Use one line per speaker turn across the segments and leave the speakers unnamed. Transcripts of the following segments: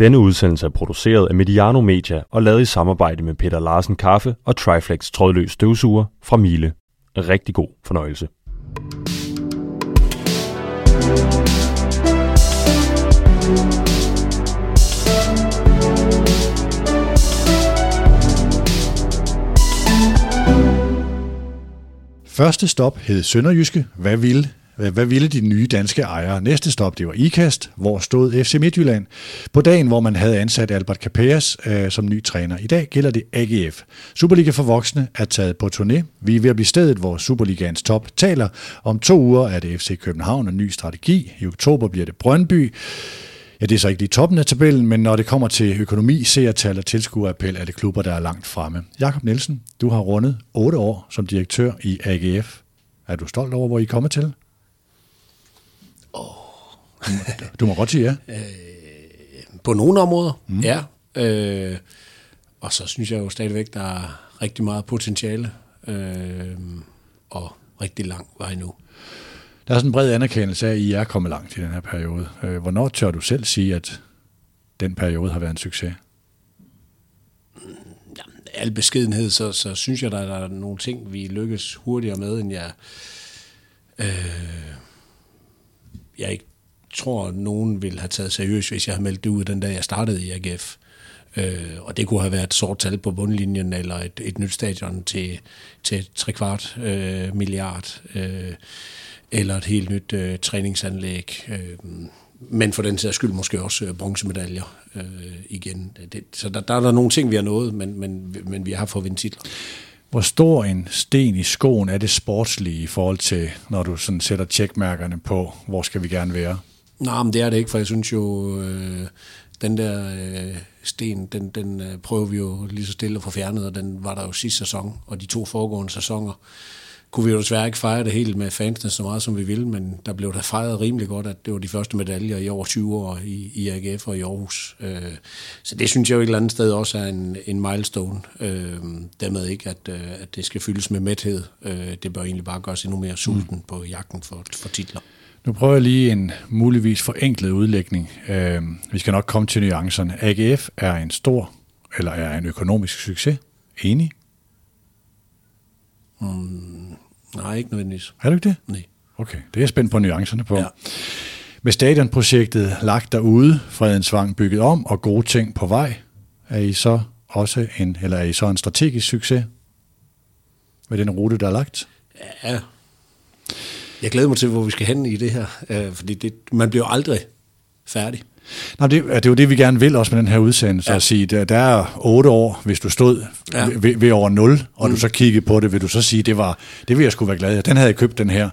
Denne udsendelse er produceret af Mediano Media og lavet i samarbejde med Peter Larsen Kaffe og Triflex trådløs støvsuger fra Miele. Rigtig god fornøjelse.
Første stop hed Sønderjyske. Hvad ville, hvad ville de nye danske ejere? Næste stop, det var IKAST, hvor stod FC Midtjylland. På dagen, hvor man havde ansat Albert Capeas øh, som ny træner. I dag gælder det AGF. Superliga for voksne er taget på turné. Vi er ved at blive stedet, hvor Superligaens top taler. Om to uger er det FC København en ny strategi. I oktober bliver det Brøndby. Ja, det er så ikke lige toppen af tabellen, men når det kommer til økonomi, seertal og tilskuerappel, er det klubber, der er langt fremme. Jakob Nielsen, du har rundet otte år som direktør i AGF. Er du stolt over, hvor I er kommet til?
Oh.
Du, må godt sige ja.
Øh, på nogle områder, mm. ja. Øh, og så synes jeg jo stadigvæk, der er rigtig meget potentiale øh, og rigtig lang vej nu.
Der er sådan en bred anerkendelse af, at I er kommet langt i den her periode. Øh, hvornår tør du selv sige, at den periode har været en succes?
Ja, al beskedenhed, så, så synes jeg, der er nogle ting, vi lykkes hurtigere med, end jeg, øh, jeg ikke tror, nogen ville have taget seriøst, hvis jeg havde meldt det ud den dag, jeg startede i AGF. Øh, og det kunne have været et sort tal på bundlinjen, eller et, et nyt stadion til, til tre kvart øh, milliard. Øh, eller et helt nyt øh, træningsanlæg. Øh, men for den sags skyld måske også øh, bronzemedaljer øh, igen. Det, så der, der er der nogle ting, vi har nået, men, men, men vi har fået vinde titler.
Hvor stor en sten i skoen er det sportslige i forhold til, når du sådan sætter tjekmærkerne på, hvor skal vi gerne være?
Nej, men det er det ikke, for jeg synes jo, øh, den der øh, sten, den, den øh, prøver vi jo lige så stille at få fjernet, og den var der jo sidste sæson, og de to foregående sæsoner kunne vi jo desværre ikke fejre det helt med fansene så meget, som vi ville, men der blev der fejret rimelig godt, at det var de første medaljer i over 20 år i, i AGF og i Aarhus. Øh, så det synes jeg jo et eller andet sted også er en, en milestone. Øh, dermed ikke, at, øh, at det skal fyldes med mæthed. Øh, det bør egentlig bare gøres endnu mere sulten mm. på jagten for, for titler.
Nu prøver jeg lige en muligvis forenklet udlægning. Øh, vi skal nok komme til nuancerne. AGF er en stor, eller er en økonomisk succes. Enig?
Mm, nej, ikke nødvendigvis.
Er du ikke det?
Nej.
Okay, det er jeg spændt på nuancerne på. Ja. Med stadionprojektet lagt derude, Fredensvang bygget om og gode ting på vej, er I så også en, eller er I så en strategisk succes med den rute, der er lagt?
Ja, jeg glæder mig til, hvor vi skal hen i det her, øh, fordi det, man bliver aldrig færdig.
Nej, det, det er jo det, vi gerne vil også med den her udsendelse, ja. at sige, der, der er otte år, hvis du stod ja. ved, ved over nul, og mm. du så kiggede på det, vil du så sige, det var, det vil jeg sgu være glad af. Den havde jeg købt, den her.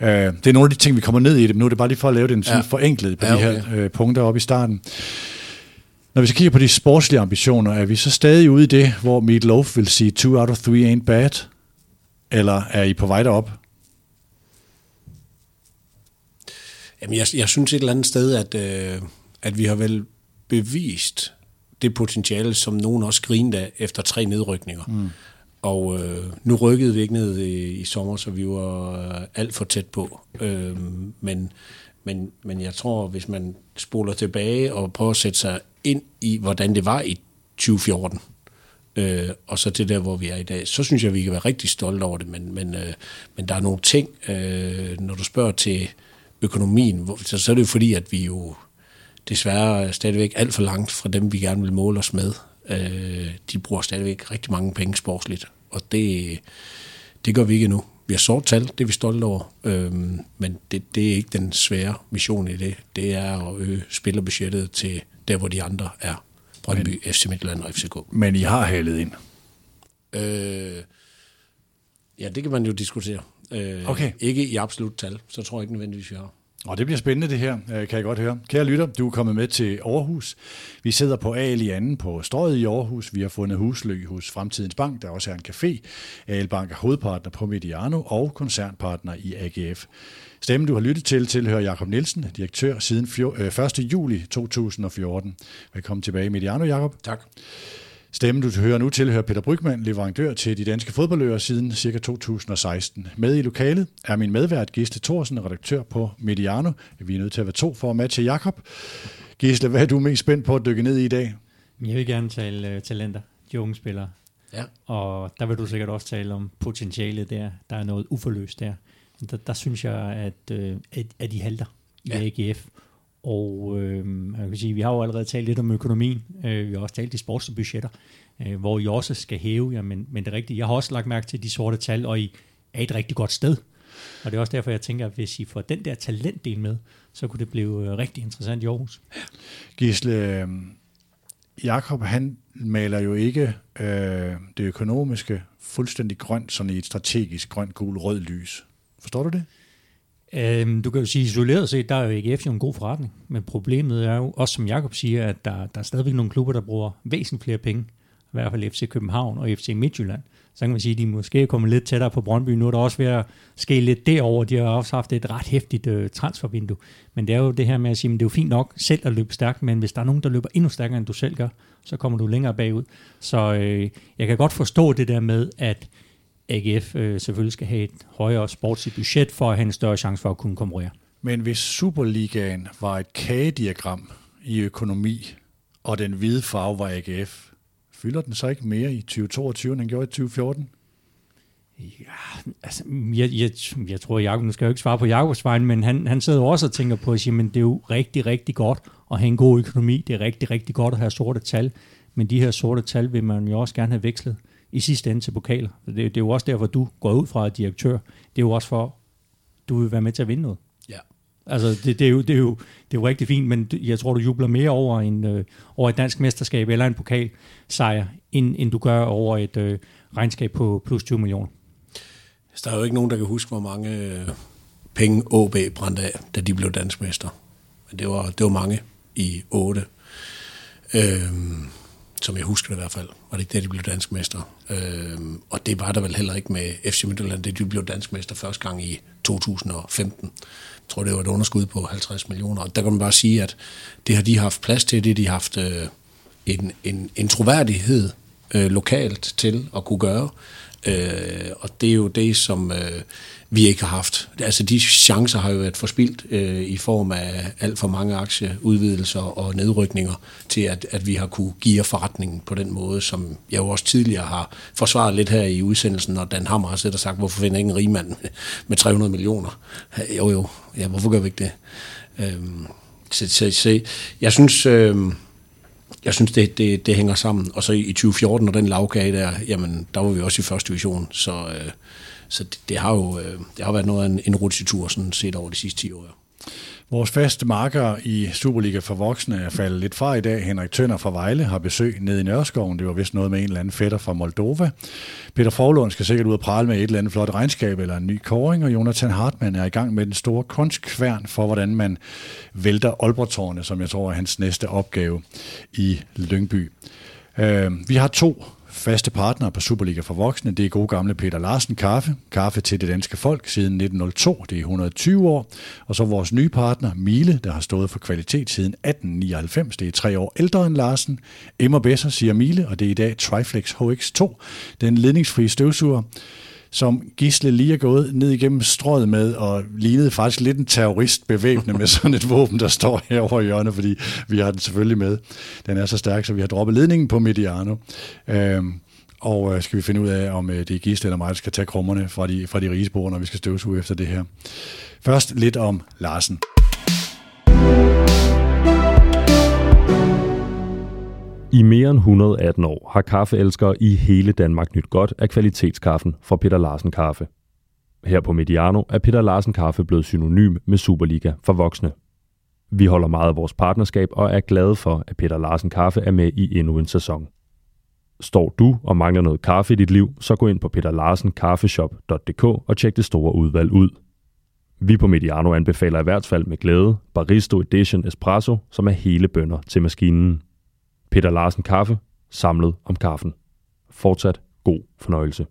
Uh, det er nogle af de ting, vi kommer ned i det, men nu er det bare lige for at lave den sådan ja. forenklet på ja, okay. de her uh, punkter oppe i starten. Når vi så kigger på de sportslige ambitioner, er vi så stadig ude i det, hvor Meat Loaf vil sige, two out of three ain't bad? Eller er I på vej derop?
Jamen, jeg, jeg synes et eller andet sted, at... Øh at vi har vel bevist det potentiale, som nogen også grinede af efter tre nedrykninger. Mm. Og øh, nu rykkede vi ikke ned i, i sommer, så vi var alt for tæt på. Øh, men, men, men jeg tror, hvis man spoler tilbage og prøver at sætte sig ind i, hvordan det var i 2014, øh, og så til der, hvor vi er i dag, så synes jeg, vi kan være rigtig stolte over det. Men, men, øh, men der er nogle ting, øh, når du spørger til økonomien, så, så er det jo fordi, at vi jo desværre stadigvæk alt for langt fra dem, vi gerne vil måle os med. Øh, de bruger stadigvæk rigtig mange penge sportsligt, og det, det gør vi ikke nu. Vi har sort tal, det er vi stolte over, øh, men det, det er ikke den svære mission i det. Det er at øge spillerbudgettet til der, hvor de andre er. Brøndby, men, FC Midtjylland og FCK.
Men I har halet ind?
Øh, ja, det kan man jo diskutere. Øh, okay. Ikke i absolut tal, så tror jeg ikke nødvendigvis, vi har.
Og det bliver spændende det her, øh, kan jeg godt høre. Kære lytter, du er kommet med til Aarhus. Vi sidder på AL i anden på Strøget i Aarhus. Vi har fundet husly hos Fremtidens Bank, der også er en café. AL Bank er hovedpartner på Mediano og koncernpartner i AGF. Stemmen, du har lyttet til, tilhører Jakob Nielsen, direktør siden 1. Øh, juli 2014. Velkommen tilbage i Mediano, Jakob.
Tak.
Stemmen, du hører nu, tilhører Peter Brygman, leverandør til de danske fodboldører siden ca. 2016. Med i lokalet er min medvært Gisle Thorsen, redaktør på Mediano. Vi er nødt til at være to for at matche Jakob. Gisle, hvad er du mest spændt på at dykke ned i i dag?
Jeg vil gerne tale uh, talenter, de unge spillere.
Ja.
Og der vil du sikkert også tale om potentialet der. Der er noget uforløst der. Der, der synes jeg, at, uh, at, at de halter i
Ja.
AGF. Og øh, jeg kan sige, vi har jo allerede talt lidt om økonomien. Øh, vi har også talt i sportsbudgetter, øh, hvor I også skal hæve. Ja, men, men det er rigtigt. Jeg har også lagt mærke til de sorte tal, og I er et rigtig godt sted. Og det er også derfor, jeg tænker, at hvis I får den der talentdel med, så kunne det blive øh, rigtig interessant i Aarhus.
Gisle, øh, Jakob han maler jo ikke øh, det økonomiske fuldstændig grønt, sådan i et strategisk grønt, gul, rød lys. Forstår du det?
Øhm, du kan jo sige, isoleret set, der er jo AGF jo en god forretning, men problemet er jo, også som Jakob siger, at der, der er stadigvæk nogle klubber, der bruger væsentligt flere penge, i hvert fald FC København og FC Midtjylland. Så kan man sige, at de måske er kommet lidt tættere på Brøndby. Nu er der også ved at ske lidt derover. De har også haft et ret hæftigt øh, transfervindue. Men det er jo det her med at sige, at det er jo fint nok selv at løbe stærkt, men hvis der er nogen, der løber endnu stærkere, end du selv gør, så kommer du længere bagud. Så øh, jeg kan godt forstå det der med, at AGF øh, selvfølgelig skal have et højere sportsligt budget for at have en større chance for at kunne konkurrere.
Men hvis Superligaen var et kagediagram i økonomi, og den hvide farve var AGF, fylder den så ikke mere i 2022, end den gjorde i 2014?
Ja, altså, jeg, jeg, jeg tror, Jacob, nu skal jeg jo ikke svare på Jakobs vejen, men han, han sidder jo også og tænker på at sige, men det er jo rigtig, rigtig godt at have en god økonomi. Det er rigtig, rigtig godt at have sorte tal. Men de her sorte tal vil man jo også gerne have vekslet i sidste ende til pokaler. Det, det er jo også derfor, du går ud fra at direktør. Det er jo også for, du vil være med til at vinde noget.
Ja.
Altså, det, det, er jo, det, er jo, det er jo rigtig fint, men jeg tror, du jubler mere over, en, øh, over et dansk mesterskab eller en pokalsejr, end, end du gør over et øh, regnskab på plus 20 millioner.
Så der er jo ikke nogen, der kan huske, hvor mange øh, penge AB brændte af, da de blev danskmester. Men det var, det var mange i 8. Øhm, som jeg husker det i hvert fald, var det ikke der, de blev dansk mester. Øhm, og det var der vel heller ikke med FC Midtjylland, det de blev dansk mester første gang i 2015. Jeg tror, det var et underskud på 50 millioner. Og der kan man bare sige, at det har de haft plads til, det de har haft øh, en, en, en troværdighed øh, lokalt til at kunne gøre. Øh, og det er jo det, som øh, vi ikke har haft. Altså de chancer har jo været forspildt øh, i form af alt for mange aktieudvidelser og nedrykninger til, at, at vi har kunne give forretningen på den måde, som jeg jo også tidligere har forsvaret lidt her i udsendelsen, når Dan Hammer har siddet og sagt, hvorfor finder ikke en rigmand med, med 300 millioner? Jo jo, ja, hvorfor gør vi ikke det? Øh, så, så, så, jeg synes... Øh, jeg synes, det, det, det hænger sammen. Og så i 2014, når den lavkage der, jamen, der var vi også i første division. Så, øh, så det, det, har jo øh, det har været noget af en, en rutsjetur, sådan set over de sidste 10 år.
Vores faste marker i Superliga for voksne er faldet lidt fra i dag. Henrik Tønder fra Vejle har besøg nede i Nørreskoven. Det var vist noget med en eller anden fætter fra Moldova. Peter Forlund skal sikkert ud og prale med et eller andet flot regnskab eller en ny koring, og Jonathan Hartmann er i gang med den store kunstkværn for, hvordan man vælter Aalborg som jeg tror er hans næste opgave i Lyngby. Øh, vi har to faste partnere på Superliga for voksne. Det er gode gamle Peter Larsen Kaffe. Kaffe til det danske folk siden 1902. Det er 120 år. Og så vores nye partner Mile, der har stået for kvalitet siden 1899. Det er tre år ældre end Larsen. Emmer Besser siger Mile, og det er i dag Triflex HX2, den ledningsfrie støvsuger som Gisle lige er gået ned igennem strået med, og lignede faktisk lidt en terrorist bevæbnet med sådan et våben, der står herovre i hjørnet, fordi vi har den selvfølgelig med. Den er så stærk, så vi har droppet ledningen på Mediano. Øhm, og øh, skal vi finde ud af, om øh, det er Gisle eller mig, der skal tage krummerne fra de, fra de rigesbord, når vi skal støvsuge efter det her. Først lidt om Larsen.
I mere end 118 år har kaffeelskere i hele Danmark nyt godt af kvalitetskaffen fra Peter Larsen Kaffe. Her på Mediano er Peter Larsen Kaffe blevet synonym med Superliga for voksne. Vi holder meget af vores partnerskab og er glade for, at Peter Larsen Kaffe er med i endnu en sæson. Står du og mangler noget kaffe i dit liv, så gå ind på peterlarsenkaffeshop.dk og tjek det store udvalg ud. Vi på Mediano anbefaler i hvert fald med glæde Baristo Edition Espresso, som er hele bønder til maskinen. Peter Larsen Kaffe, samlet om kaffen. Fortsat god fornøjelse.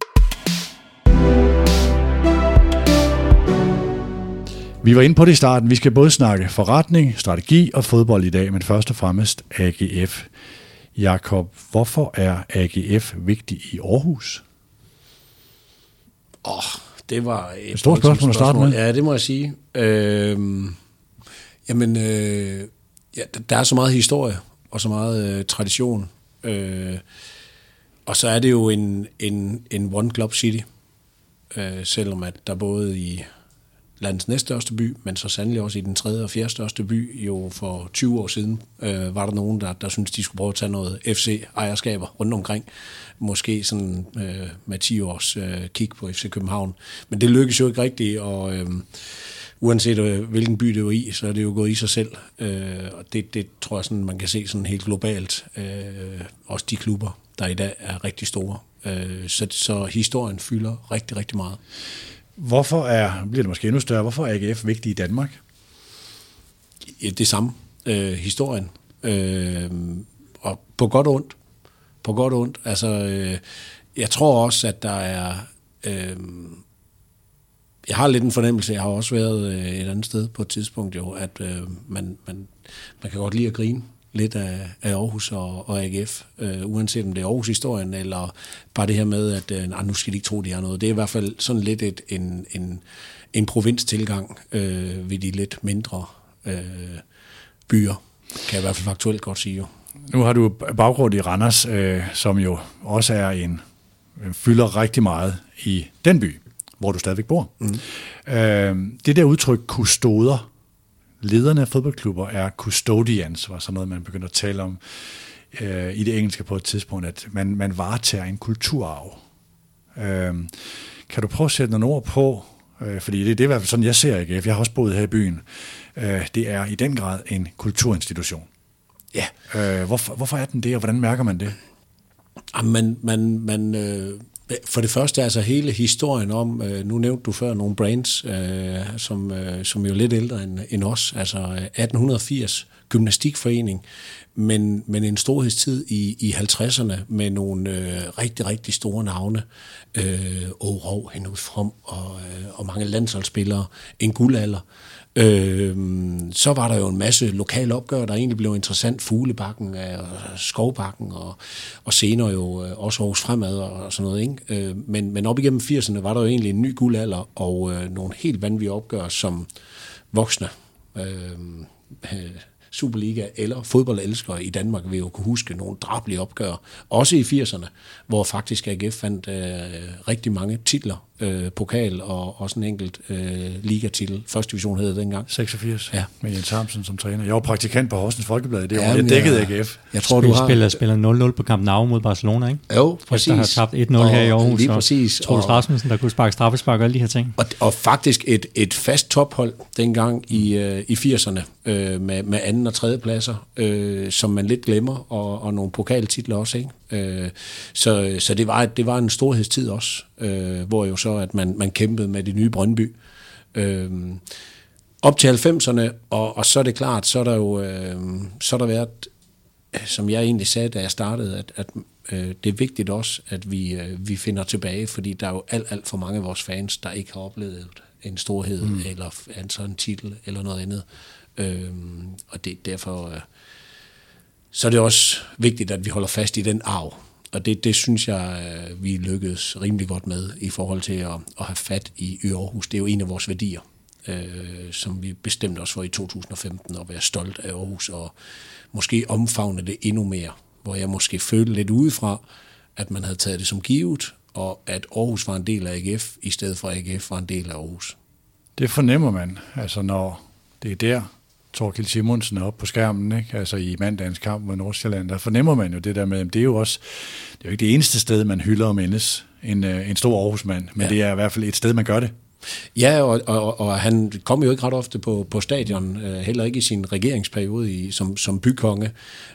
Vi var inde på det i starten. Vi skal både snakke forretning, strategi og fodbold i dag, men først og fremmest AGF. Jakob, hvorfor er AGF vigtig i Aarhus?
Åh, oh, det var et,
et stort spørgsmål at starte med.
Ja, det må jeg sige. Øh, jamen, øh, ja, der er så meget historie og så meget øh, tradition. Øh, og så er det jo en, en, en one club city, øh, selvom at der både i landets næststørste by, men så sandelig også i den tredje og fjerde største by, jo for 20 år siden, øh, var der nogen, der, der syntes, de skulle prøve at tage noget FC-ejerskaber rundt omkring. Måske sådan øh, med 10 års øh, kig på FC København. Men det lykkedes jo ikke rigtigt, og øh, uanset øh, hvilken by det var i, så er det jo gået i sig selv. Øh, og det, det tror jeg, sådan, man kan se sådan helt globalt. Øh, også de klubber, der i dag er rigtig store. Øh, så, så historien fylder rigtig, rigtig meget.
Hvorfor er, bliver det måske endnu større, hvorfor er AGF vigtig i Danmark?
Det samme. Øh, historien. Øh, og på godt og ondt. På godt og ondt. Altså, øh, jeg tror også, at der er... Øh, jeg har lidt en fornemmelse, jeg har også været øh, et andet sted på et tidspunkt jo, at øh, man, man, man kan godt lide at grine lidt af, af Aarhus og, og AGF, øh, uanset om det er Aarhus-historien, eller bare det her med, at øh, nu skal de ikke tro, de har noget. Det er i hvert fald sådan lidt et, en, en, en provinstilgang øh, ved de lidt mindre øh, byer, kan jeg i hvert fald faktuelt godt sige jo.
Nu har du baggrund i Randers, øh, som jo også er en, fylder rigtig meget i den by, hvor du stadigvæk bor. Mm. Øh, det der udtryk kustoder, lederne af fodboldklubber er custodians, var sådan noget, man begynder at tale om øh, i det engelske på et tidspunkt, at man, man varetager en kulturarv. Øh, kan du prøve at sætte nogle ord på, øh, fordi det, det er i hvert fald sådan, jeg ser AGF, jeg har også boet her i byen, øh, det er i den grad en kulturinstitution.
Ja.
Øh, hvorfor, hvorfor er den det, og hvordan mærker man det?
Jamen, man, man, man øh, for det første altså hele historien om, øh, nu nævnte du før nogle brands, øh, som, øh, som jo er lidt ældre end, end os, altså 1880 gymnastikforening, men, men en storhedstid i, i 50'erne med nogle øh, rigtig, rigtig store navne. Øh, Aarhus, Henrik From og, øh, og mange landsholdsspillere. En guldalder. Øh, Øhm, så var der jo en masse lokale opgør, der egentlig blev interessant. Fuglebakken, og Skovbakken og, og senere jo øh, også Aarhus Fremad og sådan noget. Ikke? Øh, men, men op igennem 80'erne var der jo egentlig en ny guldalder og øh, nogle helt vanvittige opgør som voksne. Øh, øh Superliga eller fodboldelskere i Danmark vil jo kunne huske nogle drablige opgør, også i 80'erne, hvor faktisk AGF fandt øh, rigtig mange titler, øh, pokal og også en enkelt øh, ligatitel. Første division hed det dengang.
86, ja. med Jens Hamsen som træner. Jeg var praktikant på Horsens Folkeblad det år. Ja, jeg dækkede AGF. Jeg,
jeg tror, du har... Spiller, spiller 0-0 på Camp Nou mod Barcelona, ikke?
Jo, præcis. Der
har tabt 1-0 her i Aarhus. Lige præcis. Og Troels Rasmussen, der kunne sparke straffespark og alle de her ting.
Og, og faktisk et, et fast tophold dengang i, øh, i 80'erne øh, med, med anden og tredje pladser, øh, som man lidt glemmer, og, og nogle pokaltitler også, ikke? Øh, så så det, var, det var en storhedstid også, øh, hvor jo så, at man, man kæmpede med det nye Brøndby. Øh, op til 90'erne, og, og så er det klart, så er der jo øh, så er der været, som jeg egentlig sagde, da jeg startede, at, at øh, det er vigtigt også, at vi, øh, vi finder tilbage, fordi der er jo alt, alt for mange af vores fans, der ikke har oplevet en storhed, mm. eller altså en titel, eller noget andet. Øh, og det derfor... Øh, så er det også vigtigt, at vi holder fast i den arv. Og det, det synes jeg, øh, vi lykkedes rimelig godt med i forhold til at, at have fat i Aarhus. Det er jo en af vores værdier, øh, som vi bestemte os for i 2015, at være stolt af Aarhus og måske omfavne det endnu mere. Hvor jeg måske følte lidt udefra, at man havde taget det som givet, og at Aarhus var en del af AGF, i stedet for at AGF var en del af Aarhus.
Det fornemmer man, altså når det er der, Torkild Simonsen er oppe på skærmen, ikke? altså i mandagens kamp mod Nordsjælland, der fornemmer man jo det der med, at det er jo også, det er jo ikke det eneste sted, man hylder og mindes en, øh, en stor Aarhusmand, men ja. det er i hvert fald et sted, man gør det.
Ja, og, og, og han kom jo ikke ret ofte på, på stadion, øh, heller ikke i sin regeringsperiode i, som, som bykonge,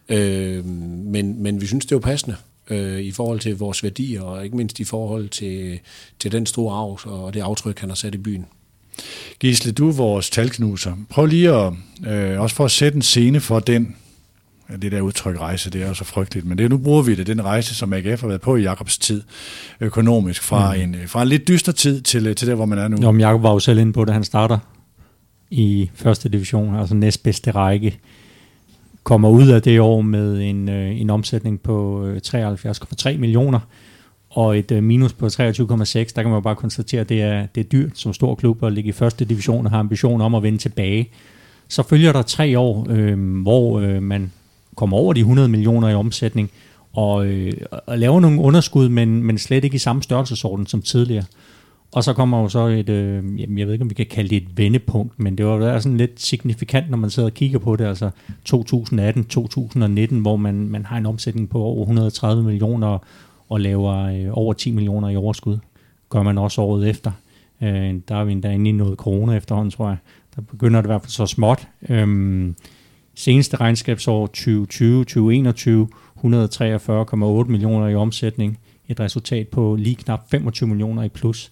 øh, men, men vi synes, det var passende øh, i forhold til vores værdier, og ikke mindst i forhold til, til den store arv og det aftryk, han har sat i byen.
Gisle, du er vores talknuser. Prøv lige at, øh, også for at sætte en scene for den, det der udtryk rejse, det er jo så frygteligt, men det, nu bruger vi det, den rejse, som AGF har været på i Jakobs tid, økonomisk, fra, mm. en, fra en lidt dyster tid til, til der, hvor man er nu.
Jo, men Jakob var jo selv inde på det, han starter i første division, altså næstbedste række, kommer ud af det år med en, øh, en omsætning på øh, 73,3 millioner og et øh, minus på 23,6. Der kan man jo bare konstatere, at det er, det er dyrt som stor klub at ligge i første division og har ambition om at vende tilbage. Så følger der tre år, øh, hvor øh, man kommer over de 100 millioner i omsætning, og, øh, og laver nogle underskud, men, men slet ikke i samme størrelsesorden som tidligere. Og så kommer jo så et, øh, jamen jeg ved ikke, om vi kan kalde det et vendepunkt, men det var sådan lidt signifikant, når man sidder og kigger på det, altså 2018-2019, hvor man, man har en omsætning på over 130 millioner og laver øh, over 10 millioner i overskud. Gør man også året efter. Øh, der er vi endda inde i noget corona efterhånden, tror jeg. Der begynder det i hvert fald så småt. Øh, seneste regnskabsår 2020-2021, 143,8 millioner i omsætning. Et resultat på lige knap 25 millioner i plus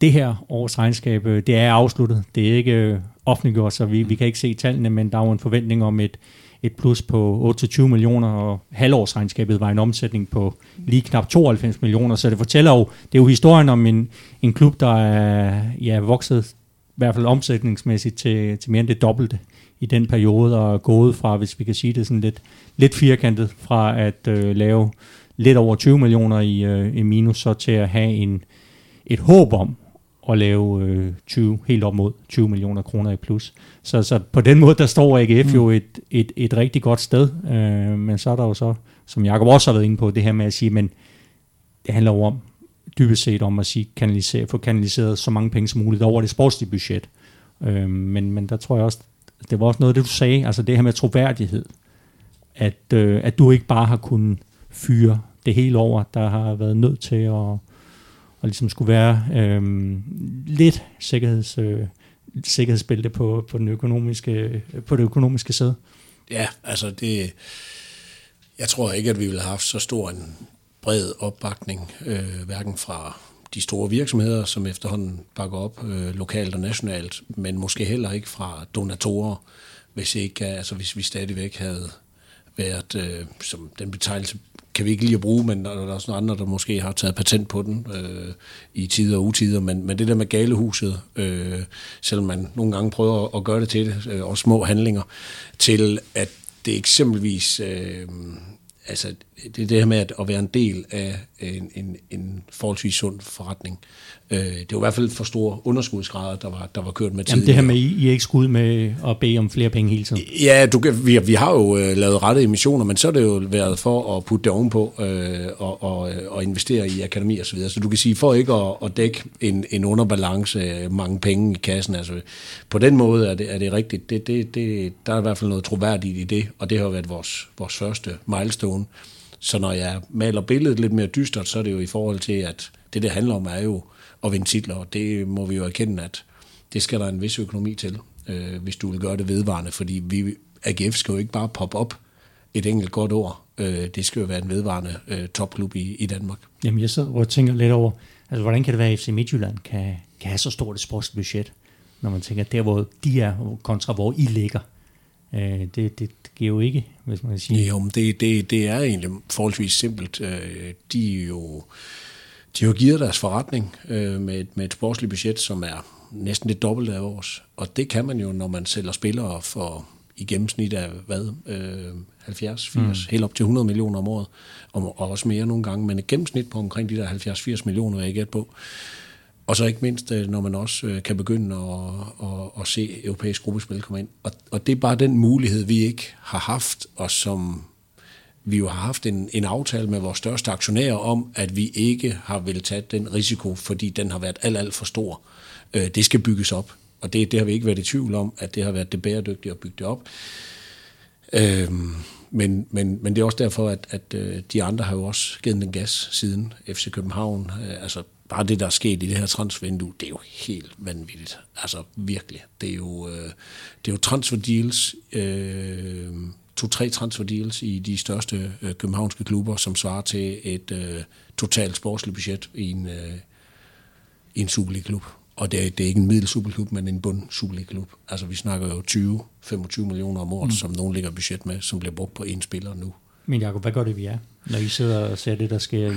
det her års regnskab, øh, det er afsluttet. Det er ikke øh, offentliggjort, så vi, vi kan ikke se tallene, men der er jo en forventning om et, et plus på 8-20 millioner, og halvårsregnskabet var en omsætning på lige knap 92 millioner, så det fortæller jo, det er jo historien om en, en klub, der er ja, vokset i hvert fald omsætningsmæssigt til, til mere end det dobbelte i den periode, og gået fra, hvis vi kan sige det sådan lidt, lidt firkantet, fra at øh, lave lidt over 20 millioner i, øh, i minus, så til at have en, et håb om at lave øh, 20, helt op mod 20 millioner kroner i plus. Så, så på den måde, der står AGF mm. jo et, et, et rigtig godt sted, øh, men så er der jo så, som Jacob også har været inde på, det her med at sige, men det handler jo om, dybest set om at sige, kanalisere, få kanaliseret så mange penge som muligt over det sportslige budget. Øh, men, men der tror jeg også, det var også noget af det, du sagde, altså det her med troværdighed, at, øh, at du ikke bare har kunnet fyre det hele over, der har været nødt til at og ligesom skulle være øh, lidt sikkerheds, øh, sikkerhedsbælte på, på, den økonomiske, øh, på det økonomiske sæde.
Ja, altså det, jeg tror ikke, at vi ville have haft så stor en bred opbakning, øh, hverken fra de store virksomheder, som efterhånden bakker op øh, lokalt og nationalt, men måske heller ikke fra donatorer, hvis ikke, altså hvis vi stadigvæk havde været, øh, som den betegnelse kan vi ikke lige at bruge, men der er også nogle andre, der måske har taget patent på den øh, i tider og utider. Men, men det der med galehuset, øh, selvom man nogle gange prøver at gøre det til det, øh, og små handlinger, til at det eksempelvis øh, altså, det er det her med at, at være en del af en, en, en forholdsvis sund forretning. Øh, det var i hvert fald for store underskudsgrader, der var, der var kørt med tiden.
Jamen det her med, I, I er ikke skud med at bede om flere penge hele tiden?
Ja, du, vi, vi har jo uh, lavet rette emissioner, men så er det jo været for at putte det ovenpå uh, og, og, og investere i akademi og så videre. Så du kan sige, for ikke at, at dække en, en underbalance, mange penge i kassen, altså på den måde er det, er det rigtigt. Det, det, det, der er i hvert fald noget troværdigt i det, og det har været vores, vores første milestone. Så når jeg maler billedet lidt mere dystert, så er det jo i forhold til, at det, det handler om, er jo at vinde titler, og det må vi jo erkende, at det skal der en vis økonomi til, øh, hvis du vil gøre det vedvarende, fordi vi, AGF skal jo ikke bare poppe op et enkelt godt år. Øh, det skal jo være en vedvarende øh, topklub i, i Danmark.
Jamen jeg sidder og tænker lidt over, altså hvordan kan det være, at FC Midtjylland kan, kan have så stort et sportsbudget, når man tænker, der hvor de er, kontra hvor I ligger. Øh, det, det giver jo ikke, hvis man kan sige.
Jo, men det, det, det er egentlig forholdsvis simpelt. Øh, de er jo, de har givet deres forretning øh, med, et, med et sportsligt budget, som er næsten det dobbelte af vores. Og det kan man jo, når man sælger spillere for i gennemsnit af hvad, øh, 70, 80, mm. helt op til 100 millioner om året, og, og også mere nogle gange, men et gennemsnit på omkring de der 70-80 millioner, er jeg gæt på. Og så ikke mindst, øh, når man også øh, kan begynde at, at, at se europæisk gruppespil komme ind. Og, og det er bare den mulighed, vi ikke har haft, og som vi jo har haft en, en aftale med vores største aktionærer om, at vi ikke har vel tage den risiko, fordi den har været alt, alt for stor. Øh, det skal bygges op, og det, det har vi ikke været i tvivl om, at det har været det bæredygtige at bygge det op. Øh, men, men, men det er også derfor, at, at øh, de andre har jo også givet den gas siden FC København. Altså bare det, der er sket i det her transfervindue, det er jo helt vanvittigt. Altså virkelig. Det er jo, øh, det er jo transfer deals, øh, to-tre transfer deals i de største øh, københavnske klubber, som svarer til et øh, totalt sportsligt budget i en, øh, i en Superliga-klub. Og det er, det er ikke en middelsuperklub, men en bund Superliga-klub. Altså vi snakker jo 20-25 millioner om året, mm. som nogen ligger budget med, som bliver brugt på én spiller nu.
Men Jacob, hvad gør det, vi er, når I sidder og ser det, der sker i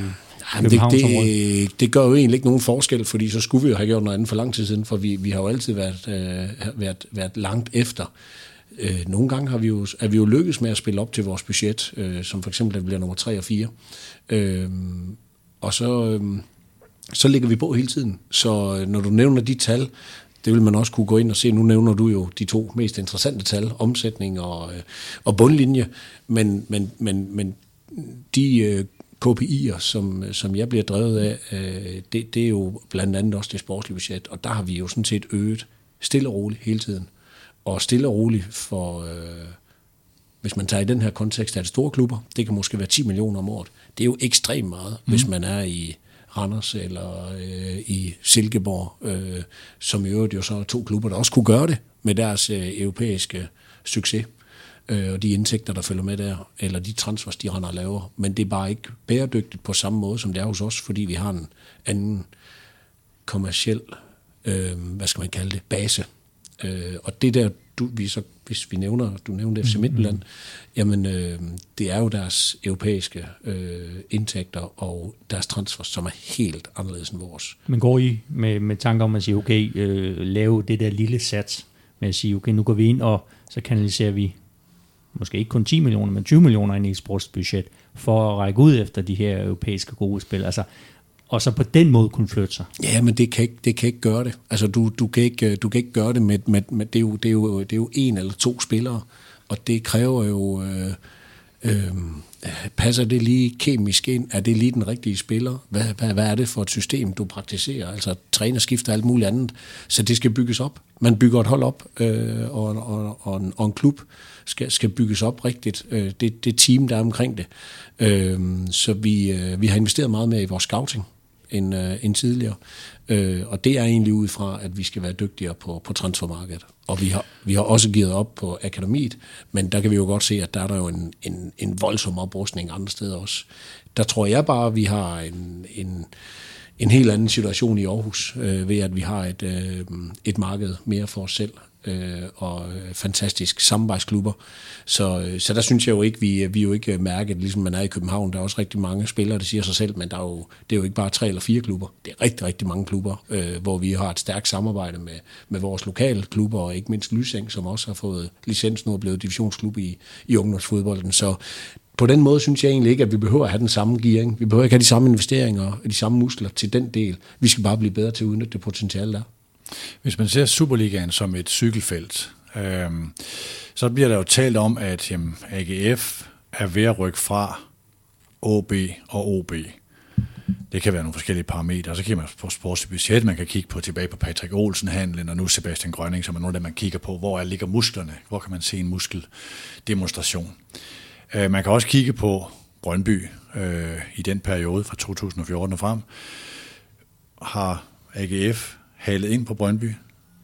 Jamen, det, det, det gør jo egentlig ikke nogen forskel, fordi så skulle vi jo have gjort noget andet for lang tid siden, for vi, vi har jo altid været, øh, været, været langt efter øh, nogle gange har vi jo, er vi jo lykkedes med at spille op til vores budget, øh, som for eksempel, at vi bliver nummer 3 og 4. Øh, og så, øh, så ligger vi på hele tiden. Så øh, når du nævner de tal, det vil man også kunne gå ind og se. Nu nævner du jo de to mest interessante tal, omsætning og, øh, og bundlinje, men, men, men, men de øh, KPI'er, som, som jeg bliver drevet af, øh, det, det er jo blandt andet også det sportslige budget, og der har vi jo sådan set øget stille og roligt hele tiden. Og stille og roligt for, øh, hvis man tager i den her kontekst af de store klubber, det kan måske være 10 millioner om året. Det er jo ekstremt meget, mm. hvis man er i Randers eller øh, i Silkeborg, øh, som i øvrigt jo så er to klubber, der også kunne gøre det med deres øh, europæiske succes øh, og de indtægter, der følger med der, eller de transfers, de render og laver. Men det er bare ikke bæredygtigt på samme måde, som det er hos os, fordi vi har en anden kommersiel, øh, hvad skal man kalde det, base. Øh, og det der, du, vi så, hvis vi nævner, du nævnte FC Midtjylland, mm-hmm. jamen øh, det er jo deres europæiske øh, indtægter og deres transfers, som er helt anderledes end vores.
Men går I med, med tanker om at sige, okay, øh, lave det der lille sats med at sige, okay, nu går vi ind, og så kanaliserer vi måske ikke kun 10 millioner, men 20 millioner ind i eksportbudget, for at række ud efter de her europæiske gode spil. Altså, og så på den måde kunne flytte sig.
Ja, men det kan ikke, det kan ikke gøre det. Altså, du, du, kan, ikke, øh, du kan ikke gøre det med, med, med det, er jo, det, er jo, det er jo en eller to spillere, og det kræver jo... Øh, øh, passer det lige kemisk ind? Er det lige den rigtige spiller? Hvad, hvad, hvad er det for et system, du praktiserer? Altså træner skifter alt muligt andet. Så det skal bygges op. Man bygger et hold op, øh, og, og, og, en, og en klub skal, skal bygges op rigtigt. Øh, det, det team, der er omkring det. Øh, så vi, øh, vi har investeret meget mere i vores scouting end, øh, end tidligere. Øh, og det er egentlig ud fra, at vi skal være dygtigere på, på transfermarkedet. Og vi har, vi har også givet op på akademiet, men der kan vi jo godt se, at der er der jo en, en, en voldsom oprustning andre steder også. Der tror jeg bare, at vi har en, en, en helt anden situation i Aarhus, øh, ved at vi har et, øh, et marked mere for os selv øh, og øh, fantastisk samarbejdsklubber. Så, øh, så der synes jeg jo ikke, vi, vi er jo ikke mærket, ligesom man er i København. Der er også rigtig mange spillere, der siger sig selv, men der er jo, det er jo ikke bare tre eller fire klubber. Det er rigtig, rigtig mange klubber, øh, hvor vi har et stærkt samarbejde med, med vores lokale klubber, og ikke mindst Lyseng, som også har fået licens nu og blevet divisionsklub i, i ungdomsfodbolden. Så på den måde synes jeg egentlig ikke, at vi behøver at have den samme gearing. Vi behøver ikke have de samme investeringer og de samme muskler til den del. Vi skal bare blive bedre til at udnytte det potentiale, der
hvis man ser Superligaen som et cykelfelt, øh, så bliver der jo talt om, at jamen, AGF er ved at rykke fra OB og OB. Det kan være nogle forskellige parametre. Så kan man på sportsbudget, man kan kigge på tilbage på Patrick Olsen-handlen, og nu Sebastian Grønning, som er nogle af dem, man kigger på. Hvor er, ligger musklerne? Hvor kan man se en muskeldemonstration? Øh, man kan også kigge på Brøndby øh, i den periode fra 2014 og frem. Har AGF halet ind på Brøndby.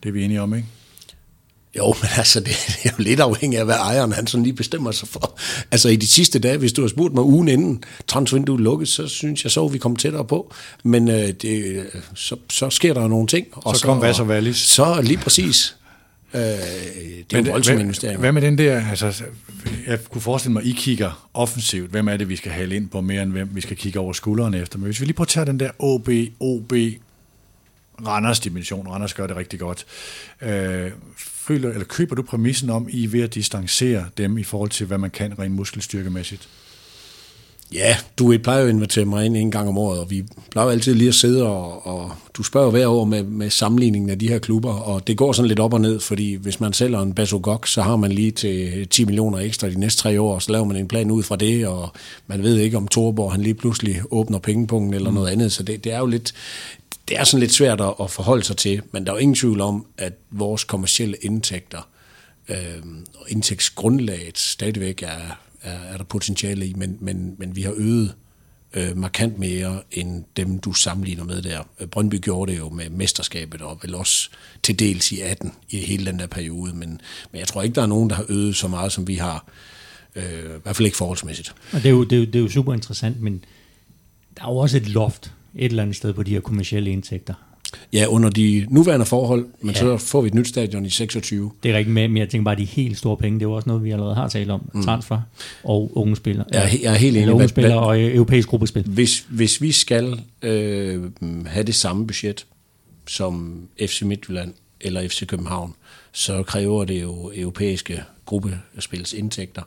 Det er vi enige om, ikke?
Jo, men altså, det, er jo lidt afhængigt af, hvad ejeren han sådan lige bestemmer sig for. Altså, i de sidste dage, hvis du har spurgt mig ugen inden transvinduet lukket, så synes jeg så, vi kom tættere på. Men øh, det, så, så sker der nogle ting.
Og så, så kom Vasser Wallis.
Så lige præcis. Øh, det er men, jo voldsomme investeringer.
Hvad med den der, altså, jeg kunne forestille mig, I kigger offensivt. Hvem er det, vi skal have ind på mere end hvem vi skal kigge over skuldrene efter? Men hvis vi lige prøver at tage den der OB, OB, Randers dimension. Randers gør det rigtig godt. Øh, føler, eller køber du præmissen om, I er ved at distancere dem i forhold til, hvad man kan rent muskelstyrkemæssigt?
Ja, du plejer jo at invitere mig ind en gang om året, og vi plejer altid lige at sidde, og, og du spørger hver år med, med sammenligningen af de her klubber, og det går sådan lidt op og ned, fordi hvis man sælger en Basogok, så har man lige til 10 millioner ekstra de næste tre år, og så laver man en plan ud fra det, og man ved ikke, om Torborg han lige pludselig åbner pengepunkten eller mm. noget andet, så det, det er jo lidt, det er sådan lidt svært at forholde sig til, men der er jo ingen tvivl om, at vores kommercielle indtægter øh, indtægtsgrundlaget stadigvæk er, er, er der potentiale i, men, men, men vi har øget øh, markant mere end dem, du sammenligner med der. Brøndby gjorde det jo med mesterskabet, og vel også til dels i 18 i hele den der periode, men, men jeg tror ikke, der er nogen, der har øget så meget, som vi har. Øh, I hvert fald ikke forholdsmæssigt.
Og det er, jo, det, er jo, det er jo super interessant, men der er jo også et loft et eller andet sted på de her kommersielle indtægter.
Ja, under de nuværende forhold, men ja. så får vi et nyt stadion i 26.
Det er rigtigt med, men jeg tænker bare, de helt store penge, det er jo også noget, vi allerede har talt om. Mm. Transfer og unge spillere.
Jeg er, jeg er helt enig.
Unge spillere og europæisk gruppespil.
Hvis, hvis vi skal øh, have det samme budget, som FC Midtjylland eller FC København, så kræver det jo europæiske gruppespilsindtægter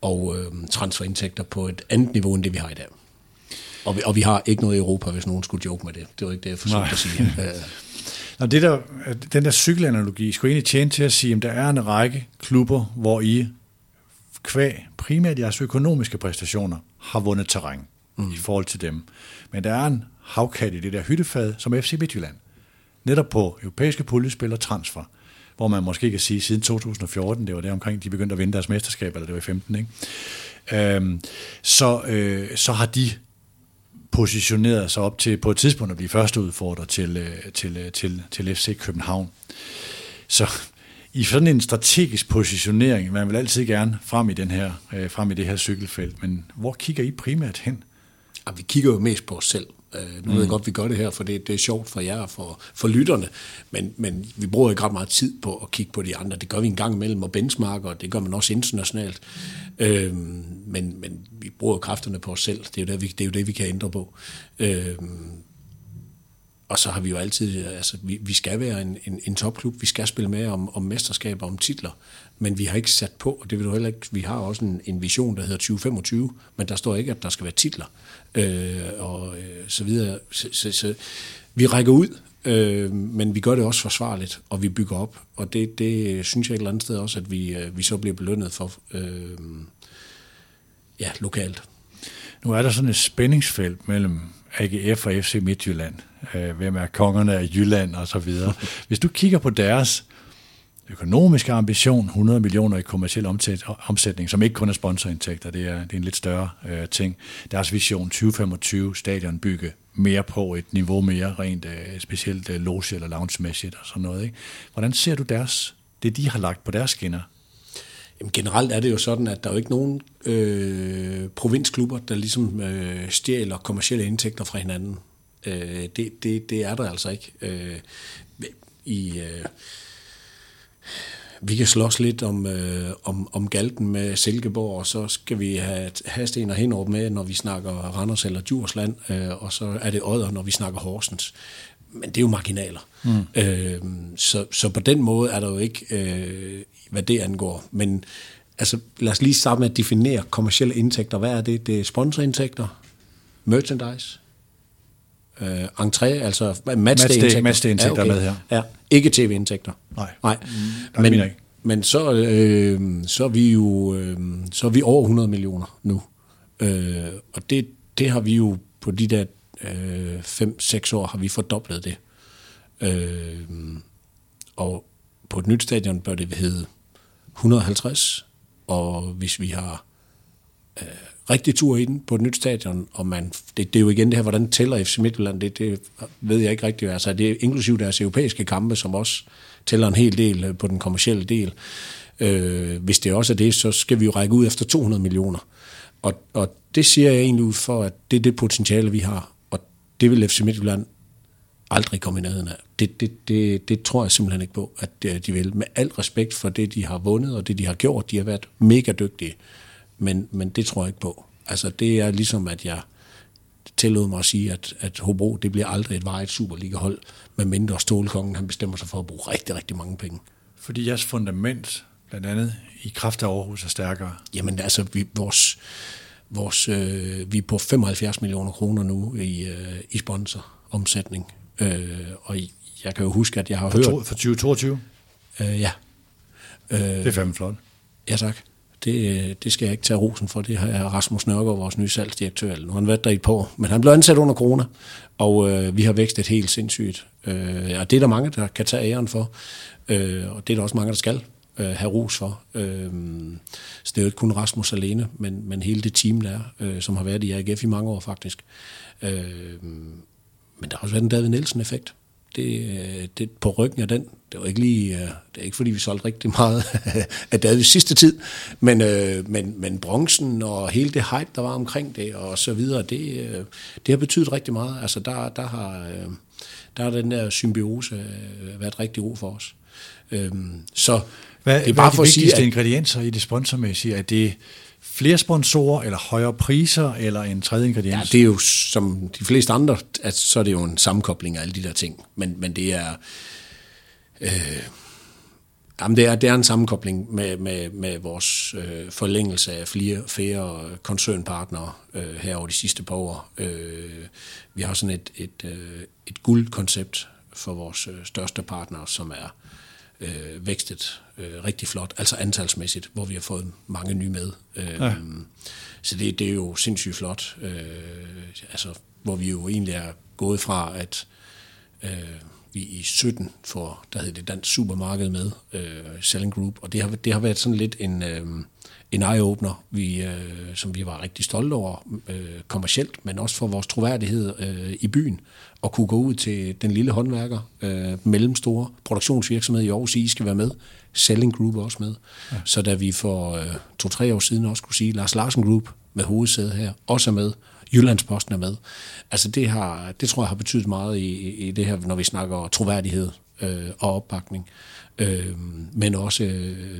og øh, transferindtægter på et andet niveau, end det vi har i dag. Og vi, og vi har ikke noget i Europa, hvis nogen skulle joke med det. Det var ikke det, jeg forsøgte at sige. Øh,
Nå, det der, den der cykelanalogi skulle egentlig tjene til at sige, at der er en række klubber, hvor I kvæg, primært jeres økonomiske præstationer, har vundet terræn mm. i forhold til dem. Men der er en havkat i det der hyttefad, som FC Midtjylland. Netop på europæiske puljespil og transfer, hvor man måske kan sige, siden 2014, det var der omkring, de begyndte at vinde deres mesterskab, eller det var i 15, ikke? Øhm, så, øh, så har de positionerede sig op til på et tidspunkt at blive første udfordrer til, øh, øh, til, til, til FC København. Så i sådan en strategisk positionering, man vil altid gerne frem i, den her, øh, frem i det her cykelfelt, men hvor kigger I primært hen?
Ja, vi kigger jo mest på os selv. Uh, nu mm. ved jeg godt, at vi gør det her, for det, det er sjovt for jer og for, for lytterne, men, men vi bruger ikke ret meget tid på at kigge på de andre. Det gør vi en gang imellem og benchmarker, og det gør man også internationalt. Uh, men, men vi bruger kræfterne på os selv. Det er jo det, vi, det, er jo det, vi kan ændre på. Uh, og så har vi jo altid, altså vi, vi skal være en, en, en topklub, vi skal spille med om, om mesterskaber, om titler, men vi har ikke sat på, og det vil du heller ikke, vi har også en, en vision, der hedder 2025, men der står ikke, at der skal være titler, øh, og øh, så videre. Så, så, så vi rækker ud, øh, men vi gør det også forsvarligt, og vi bygger op, og det, det synes jeg et eller andet sted også, at vi, øh, vi så bliver belønnet for, øh, ja, lokalt.
Nu er der sådan et spændingsfelt mellem AGF og FC Midtjylland. Øh, hvem er kongerne af Jylland og så videre. Hvis du kigger på deres økonomiske ambition, 100 millioner i kommersiel omsætning, som ikke kun er sponsorindtægter, det er, det er en lidt større øh, ting. Deres vision 2025, stadion bygge mere på et niveau mere rent øh, specielt øh, loge eller lounge-mæssigt og sådan noget. Ikke? Hvordan ser du deres, det, de har lagt på deres skinner?
Jamen, generelt er det jo sådan, at der er jo ikke nogen øh, provinsklubber, der ligesom øh, stjæler kommersielle indtægter fra hinanden. Øh, det, det, det er der altså ikke. Øh, i, øh, vi kan slås lidt om, øh, om, om galten med Silkeborg, og så skal vi have Hasten og Henover med, når vi snakker Randers eller Djursland, øh, og så er det Odder, når vi snakker Horsens. Men det er jo marginaler. Mm. Øh, så, så på den måde er der jo ikke, øh, hvad det angår. Men altså, lad os lige starte med at definere kommersielle indtægter. Hvad er det? Det er sponsorindtægter, merchandise, øh, entré, altså matchday-indtægter.
Matchday-indtægter ja, okay. med her.
Ja, ikke tv-indtægter.
Nej,
Nej. Mm, men, ikke. men så, øh, så er vi jo øh, så er vi over 100 millioner nu. Øh, og det, det har vi jo på de der 5-6 øh, år har vi fordoblet det. Øh, og på et nyt stadion bør det hedde 150, og hvis vi har øh, rigtig tur i den på et nyt stadion, og man, det, det er jo igen det her, hvordan tæller FC Midtjylland, det, det ved jeg ikke rigtigt. Altså, det er inklusive deres europæiske kampe, som også tæller en hel del øh, på den kommercielle del. Øh, hvis det også er det, så skal vi jo række ud efter 200 millioner. Og, og det siger jeg egentlig ud for, at det er det potentiale, vi har. Og det vil FC Midtjylland aldrig komme i nærheden af. Det, det, det, det tror jeg simpelthen ikke på, at øh, de vil. Med al respekt for det, de har vundet, og det, de har gjort. De har været mega dygtige men, men det tror jeg ikke på. Altså det er ligesom, at jeg tillod mig at sige, at, at Hobro, det bliver aldrig et vejet Superliga-hold, med mindre Stålkongen, han bestemmer sig for at bruge rigtig, rigtig mange penge.
Fordi jeres fundament, blandt andet i kraft af Aarhus, er stærkere?
Jamen altså, vi, vores, vores, øh, vi er på 75 millioner kroner nu i, øh, i sponsoromsætning. Øh, og jeg kan jo huske, at jeg har
for
hørt...
To, for 2022?
Øh, ja.
Øh, det er fandme flot.
Ja, tak det, øh, det skal jeg ikke tage rosen for. Det har Rasmus Nørgaard, vores nye salgsdirektør. Nu har han været der i et par år, men han blev ansat under corona, og øh, vi har vækstet helt sindssygt. Øh, og det er der mange, der kan tage æren for, øh, og det er der også mange, der skal øh, have ros for. Øh, så det er jo ikke kun Rasmus alene, men, men hele det team der, øh, som har været i AGF i mange år faktisk. Øh, men der har også været en David Nielsen-effekt det, det på ryggen af den, det var ikke lige, øh, det er ikke fordi vi solgte rigtig meget af det sidste tid, men, øh, men, men bronzen og hele det hype, der var omkring det og så videre, det, øh, det har betydet rigtig meget. Altså der, der har der har den der symbiose været rigtig god for os. Øhm, så
hvad, det er bare hvad er de for at sige, at, ingredienser i det sponsormæssige? Er det flere sponsorer, eller højere priser, eller en tredje ingrediens?
Ja, det er jo som de fleste andre, at så er det jo en sammenkobling af alle de der ting. Men, men det er Øh, Jamen, det er, det er en sammenkobling med, med, med vores øh, forlængelse af flere, flere øh, koncernpartnere øh, her over de sidste par år. Øh, vi har sådan et, et, øh, et guldkoncept for vores øh, største partnere, som er øh, vækstet øh, rigtig flot, altså antalsmæssigt, hvor vi har fået mange nye med. Øh, ja. Så det, det er jo sindssygt flot, øh, altså, hvor vi jo egentlig er gået fra, at øh, vi i 17 for, der hed det Dansk Supermarked med, øh, Selling Group, og det har, det har været sådan lidt en, øh, en eye-opener, vi, øh, som vi var rigtig stolte over øh, kommercielt, men også for vores troværdighed øh, i byen, og kunne gå ud til den lille håndværker, øh, mellemstore produktionsvirksomhed i Aarhus I skal være med, Selling Group også med. Ja. Så da vi for øh, to-tre år siden også kunne sige, Lars Larsen Group med hovedsæde her, også er med, Jyllandsposten er med. Altså det, har, det tror jeg har betydet meget i, i det her, når vi snakker troværdighed øh, og opbakning. Øh, men også øh,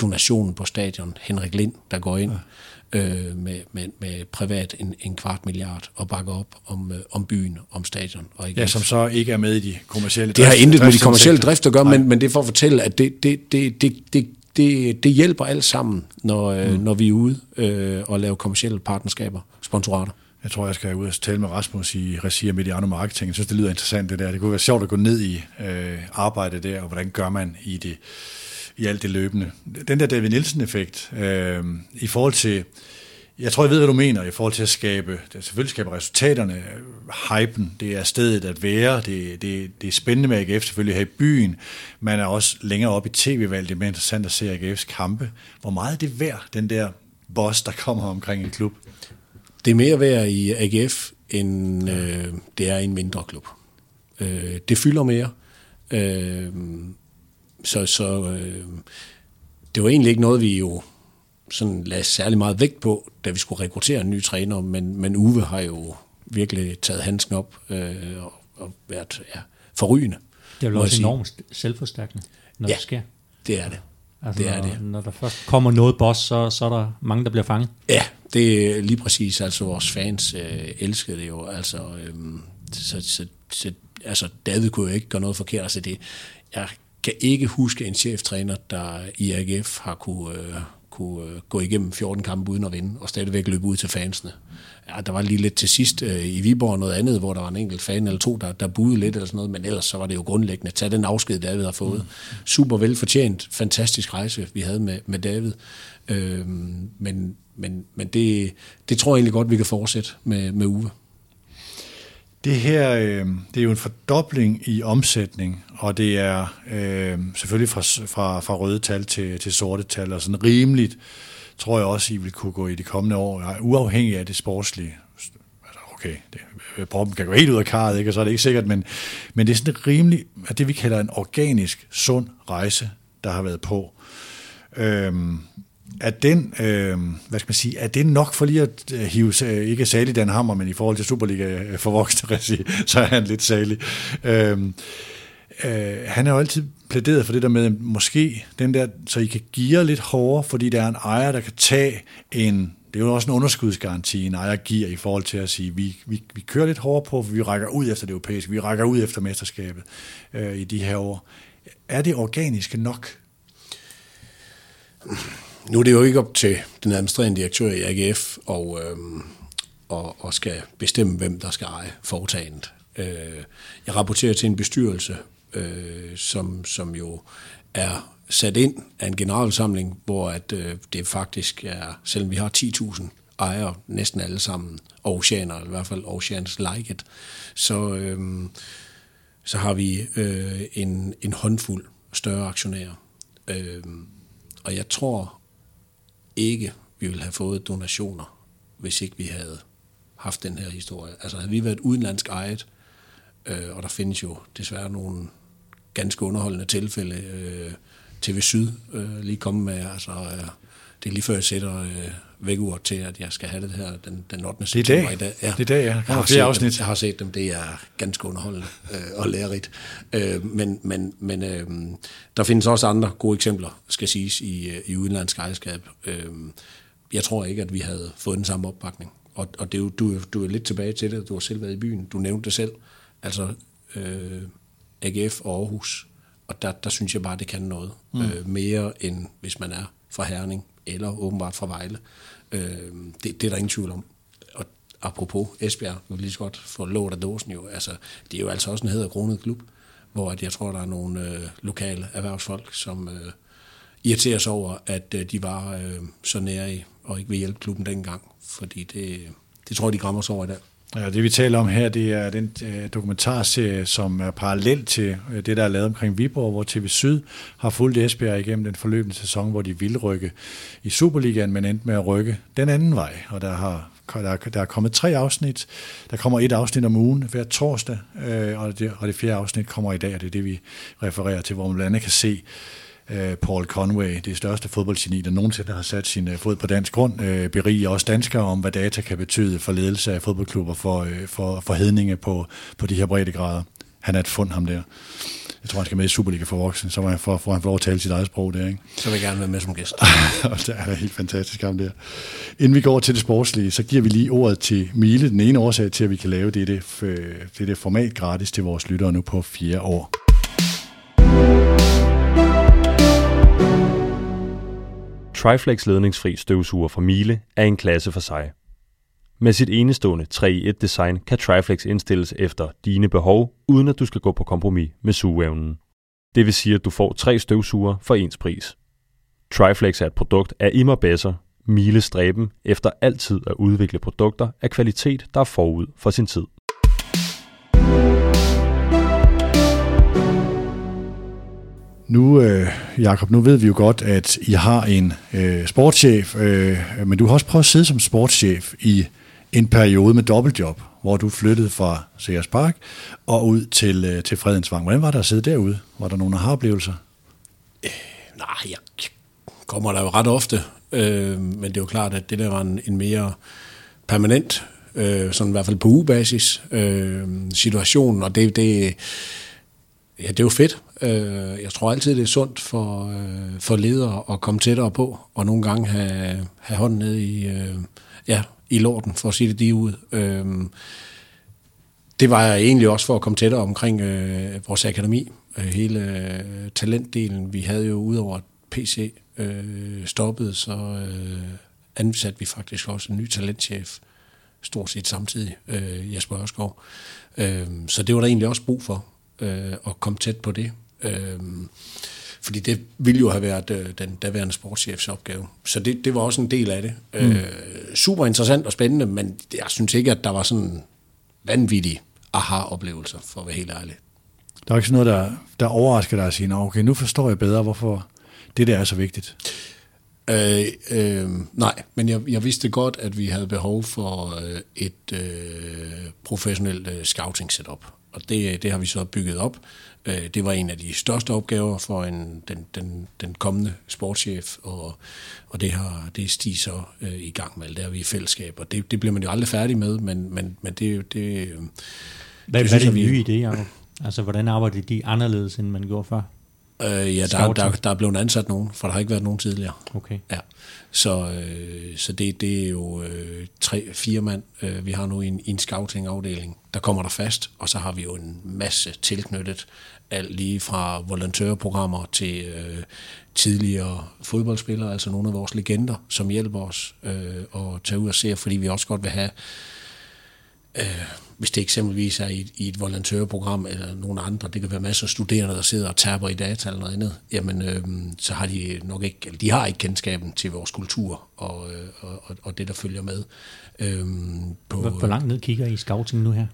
donationen på stadion. Henrik Lind, der går ind ja. øh, med, med, med privat en, en kvart milliard og bakker op om, øh, om byen, om stadion. Og
igen. Ja, som så ikke er med i de kommercielle
Det har intet med de kommercielle drift at gøre, men, men det er for at fortælle, at det, det, det, det, det, det, det hjælper alt sammen, når, øh, mm. når vi er ude øh, og laver kommersielle partnerskaber, sponsorater.
Jeg tror, jeg skal ud og tale med Rasmus i regi af Mediano Marketing. Jeg synes, det lyder interessant det der. Det kunne være sjovt at gå ned i øh, arbejdet der, og hvordan gør man i det i alt det løbende. Den der David Nielsen-effekt, øh, i forhold til, jeg tror, jeg ved, hvad du mener, i forhold til at skabe, det selvfølgelig skabe resultaterne, hypen, det er stedet at være, det, det, det er spændende med AGF selvfølgelig her i byen, man er også længere op i tv-valget, det er mere interessant at se AGF's kampe. Hvor meget er det værd, den der boss, der kommer omkring en klub?
Det er mere værd i AGF, end øh, det er i en mindre klub. Øh, det fylder mere. Øh, så så øh, det var egentlig ikke noget, vi jo sådan lagde særlig meget vægt på, da vi skulle rekruttere en ny træner, men, men Uwe har jo virkelig taget handsken op øh, og, og været ja, forrygende.
Det er jo også enormt selvforstærkende, når
ja,
det sker.
det er det.
Altså,
det er
når,
det.
når der først kommer noget boss, så, så er der mange, der bliver fanget.
Ja, det er lige præcis. Altså, vores fans øh, elskede det jo. Altså, øh, så, så, så, altså, David kunne jo ikke gøre noget forkert. Altså, det, jeg kan ikke huske en cheftræner, der i AGF har kunne, øh, kunne øh, gå igennem 14 kampe uden at vinde, og stadigvæk løbe ud til fansene. Ja, der var lige lidt til sidst øh, i Viborg noget andet, hvor der var en enkelt fan eller to, der, der buede lidt eller sådan noget, men ellers så var det jo grundlæggende at tage den afsked, David har fået. Mm. Super velfortjent, fantastisk rejse, vi havde med, med David. Øh, men men, men det, det tror jeg egentlig godt, vi kan fortsætte med, med Uwe.
Det her, øh, det er jo en fordobling i omsætning, og det er øh, selvfølgelig fra, fra, fra røde tal til, til sorte tal, og sådan rimeligt, tror jeg også, I vil kunne gå i de kommende år, uafhængig af det sportslige. Altså, okay, det, øh, proppen kan gå helt ud af karret, ikke? og så er det ikke sikkert, men, men det er sådan rimeligt, at det vi kalder en organisk, sund rejse, der har været på. Øhm, er den, øh, hvad skal man sige, er det nok for lige at øh, hive, ikke særlig Dan Hammer, men i forhold til Superliga øh, for voksne regi, så er han lidt særlig. Øh, øh, han har jo altid plæderet for det der med, måske den der, så I kan give lidt hårdere, fordi der er en ejer, der kan tage en, det er jo også en underskudsgaranti, en ejer giver i forhold til at sige, vi, vi, vi kører lidt hårdere på, for vi rækker ud efter det europæiske, vi rækker ud efter mesterskabet øh, i de her år. Er det organiske nok?
Nu er det jo ikke op til den administrerende direktør i AGF og, øh, og, og skal bestemme, hvem der skal eje foretagendet. Øh, jeg rapporterer til en bestyrelse, øh, som, som jo er sat ind af en generalsamling, hvor at, øh, det faktisk er, selvom vi har 10.000 ejere, næsten alle sammen, oceaner, eller i hvert fald oceans like it, så, øh, så har vi øh, en, en håndfuld større aktionærer. Øh, og jeg tror, ikke, vi ville have fået donationer, hvis ikke vi havde haft den her historie. Altså havde vi været udenlandsk ejet, øh, og der findes jo desværre nogle ganske underholdende tilfælde, øh, TV Syd øh, lige kommet med, altså øh, det er lige før jeg sætter øh, vækkeur til, at jeg skal have det her den, den 8.
september i dag. Ja. Det er dag, ja.
Jeg har, set afsnit. Dem, jeg har set dem, det er ganske underholdende øh, og lærerigt. Øh, men men, men øh, der findes også andre gode eksempler, skal siges, i, øh, i udenlandsk ejerskab. Øh, jeg tror ikke, at vi havde fået den samme opbakning. Og, og det er jo, du, du er lidt tilbage til det, du har selv været i byen, du nævnte det selv. Altså øh, AGF og Aarhus Og der, der synes jeg bare, det kan noget. Mm. Øh, mere end hvis man er fra Herning, eller åbenbart fra Vejle. Øh, det, det er der ingen tvivl om. Og apropos Esbjerg, vi vil lige så godt få låt af dåsen jo. Altså, det er jo altså også en hedderkronet klub, hvor at jeg tror, der er nogle øh, lokale erhvervsfolk, som øh, irriterer sig over, at øh, de var øh, så nære i, og ikke vil hjælpe klubben dengang. Fordi det, det tror jeg, de grammer sig over i dag.
Ja, det vi taler om her, det er den øh, dokumentarserie, som er parallel til øh, det, der er lavet omkring Viborg, hvor TV Syd har fulgt Esbjerg igennem den forløbende sæson, hvor de ville rykke i Superligaen, men endte med at rykke den anden vej. Og der har der, der er kommet tre afsnit. Der kommer et afsnit om ugen hver torsdag, øh, og, det, og det fjerde afsnit kommer i dag, og det er det, vi refererer til, hvor man blandt andet kan se øh, Paul Conway, det største fodboldgeni, der nogensinde har sat sin øh, fod på dansk grund, øh, beriger også danskere om, hvad data kan betyde for ledelse af fodboldklubber for, øh, for, for hedninge på, på de her breddegrader. Han er et fund, ham der. Jeg tror, han skal med i Superliga for voksne, så får han, for, får han lov at tale sit eget sprog der. Ikke?
Så vil jeg gerne være med som gæst.
og det er helt fantastisk ham der. Inden vi går til det sportslige, så giver vi lige ordet til Mile. Den ene årsag til, at vi kan lave det, det, det, det format gratis til vores lyttere nu på fire år.
Triflex ledningsfri støvsuger fra Miele er en klasse for sig. Med sit enestående 3-i-1 design kan Triflex indstilles efter dine behov, uden at du skal gå på kompromis med sugeevnen. Det vil sige, at du får tre støvsuger for ens pris. Triflex er et produkt af Immer Besser, Miele stræben efter altid at udvikle produkter af kvalitet, der er forud for sin tid.
Nu, øh, Jakob, nu ved vi jo godt, at I har en øh, sportschef, øh, men du har også prøvet at sidde som sportschef i en periode med dobbeltjob, hvor du flyttede fra Sears Park og ud til, øh, til Fredensvang. Hvordan var der at sidde derude? Var der nogle aha-oplevelser?
Øh, nej, jeg kommer der jo ret ofte, øh, men det er jo klart, at det der var en, en mere permanent, øh, sådan i hvert fald på ugebasis, øh, situation, og det, det, ja, det er jo fedt. Øh, jeg tror altid, det er sundt for, øh, for ledere at komme tættere på, og nogle gange have, have hånden ned i, øh, ja, i lorten, for at sige det lige ud. Øh, det var jeg egentlig også for at komme tættere omkring øh, vores akademi, øh, hele øh, talentdelen. Vi havde jo udover at PC øh, stoppede, så øh, ansatte vi faktisk også en ny talentchef, stort set samtidig, øh, Jesper Ørskov. Øh, så det var der egentlig også brug for, øh, at komme tæt på det. Øh, fordi det ville jo have været øh, den daværende sportschefs opgave. Så det, det var også en del af det. Mm. Øh, super interessant og spændende, men jeg synes ikke, at der var sådan vanvittige aha-oplevelser, for at være helt ærlig.
Der er ikke sådan noget, der, der overrasker dig at sige, okay, nu forstår jeg bedre, hvorfor det der er så vigtigt.
Øh, øh, nej, men jeg, jeg vidste godt, at vi havde behov for øh, et øh, professionelt øh, scouting-setup. Og det, det har vi så bygget op. Øh, det var en af de største opgaver for en, den, den, den kommende sportschef, og, og det har det er Stig så øh, i gang med. Det er vi i fællesskab, og det, det bliver man jo aldrig færdig med, men, men, men det... det
hvad, det, hvad er det nye i det, Jacob? Altså, hvordan arbejder de anderledes, end man gjorde før?
Øh, ja, der, der, der er blevet ansat nogen, for der har ikke været nogen tidligere.
Okay.
Ja. Så, øh, så det, det er jo øh, tre, fire mand, øh, vi har nu i en, en scouting-afdeling. Der kommer der fast, og så har vi jo en masse tilknyttet, alt lige fra volontørprogrammer til øh, tidligere fodboldspillere, altså nogle af vores legender, som hjælper os øh, at tage ud og se, fordi vi også godt vil have øh, hvis det eksempelvis er i, i et volontørprogram eller nogle andre, det kan være masser af studerende, der sidder og taber i data eller noget andet, jamen øh, så har de nok ikke, eller de har ikke kendskaben til vores kultur og, øh, og, og det, der følger med.
Øh, på, hvor, hvor langt ned kigger I scouting nu her?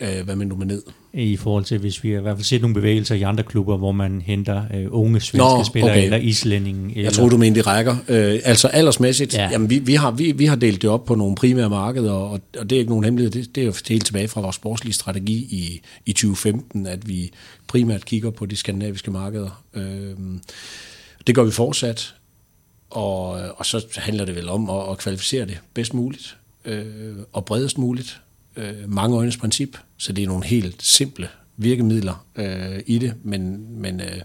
Øh, hvad mener du med ned?
I forhold til, hvis vi har i hvert fald set nogle bevægelser i andre klubber, hvor man henter øh, unge svenske Nå, spillere okay. eller islændinge. Eller...
Jeg tror, du mener, de rækker. Øh, altså aldersmæssigt, ja. jamen, vi, vi, har, vi, vi har delt det op på nogle primære markeder, og, og det er ikke nogen hemmelighed. Det, det er jo helt tilbage fra vores sportslige strategi i, i 2015, at vi primært kigger på de skandinaviske markeder. Øh, det gør vi fortsat, og, og så handler det vel om at, at kvalificere det bedst muligt øh, og bredest muligt øh, mange øjnes princip, så det er nogle helt simple virkemidler øh, i det, men, men øh,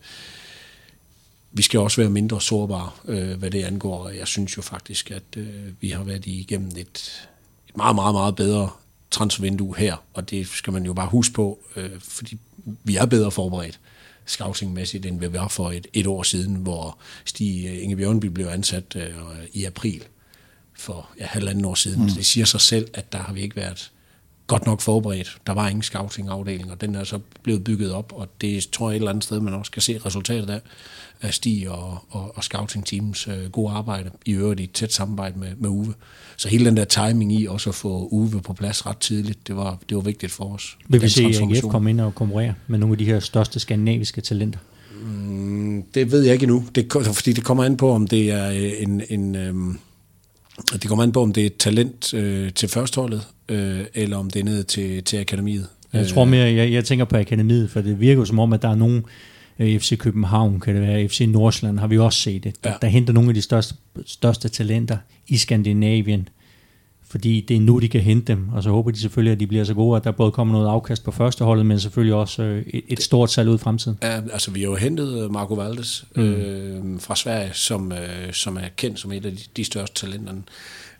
vi skal også være mindre sårbare, øh, hvad det angår. Jeg synes jo faktisk, at øh, vi har været igennem et, et meget, meget, meget bedre transfervindue her, og det skal man jo bare huske på, øh, fordi vi er bedre forberedt. scoutingmæssigt, end vi var for et, et år siden, hvor Stig Inge Bjørnby blev ansat øh, i april for ja, halvanden år siden. Mm. Det siger sig selv, at der har vi ikke været godt nok forberedt. Der var ingen scouting-afdeling, og den er så blevet bygget op, og det tror jeg et eller andet sted, man også kan se resultatet af, af Stig og, og, og scouting-teams øh, gode arbejde, i øvrigt i tæt samarbejde med, med Uwe. Så hele den der timing i også at få Uwe på plads ret tidligt, det var, det var vigtigt for os.
Vil vi se AGF komme ind og konkurrere med nogle af de her største skandinaviske talenter?
Mm, det ved jeg ikke endnu, det, fordi det kommer an på, om det er en, en øhm, det kommer an på, om det er et talent øh, til førstholdet, øh, eller om det er ned til, til akademiet.
Jeg tror mere, jeg, jeg tænker på akademiet, for det virker som om, at der er nogen, øh, FC København, kan det være, FC Nordsjælland, har vi også set det. Der, ja. der henter nogle af de største, største talenter i Skandinavien, fordi det er nu, de kan hente dem, og så håber de selvfølgelig, at de bliver så gode, at der både kommer noget afkast på førsteholdet, men selvfølgelig også øh, et, et stort salg ud i fremtiden.
Ja, altså vi har jo hentet øh, Marco Valdes mm. øh, fra Sverige, som, øh, som er kendt som et af de, de største talenter,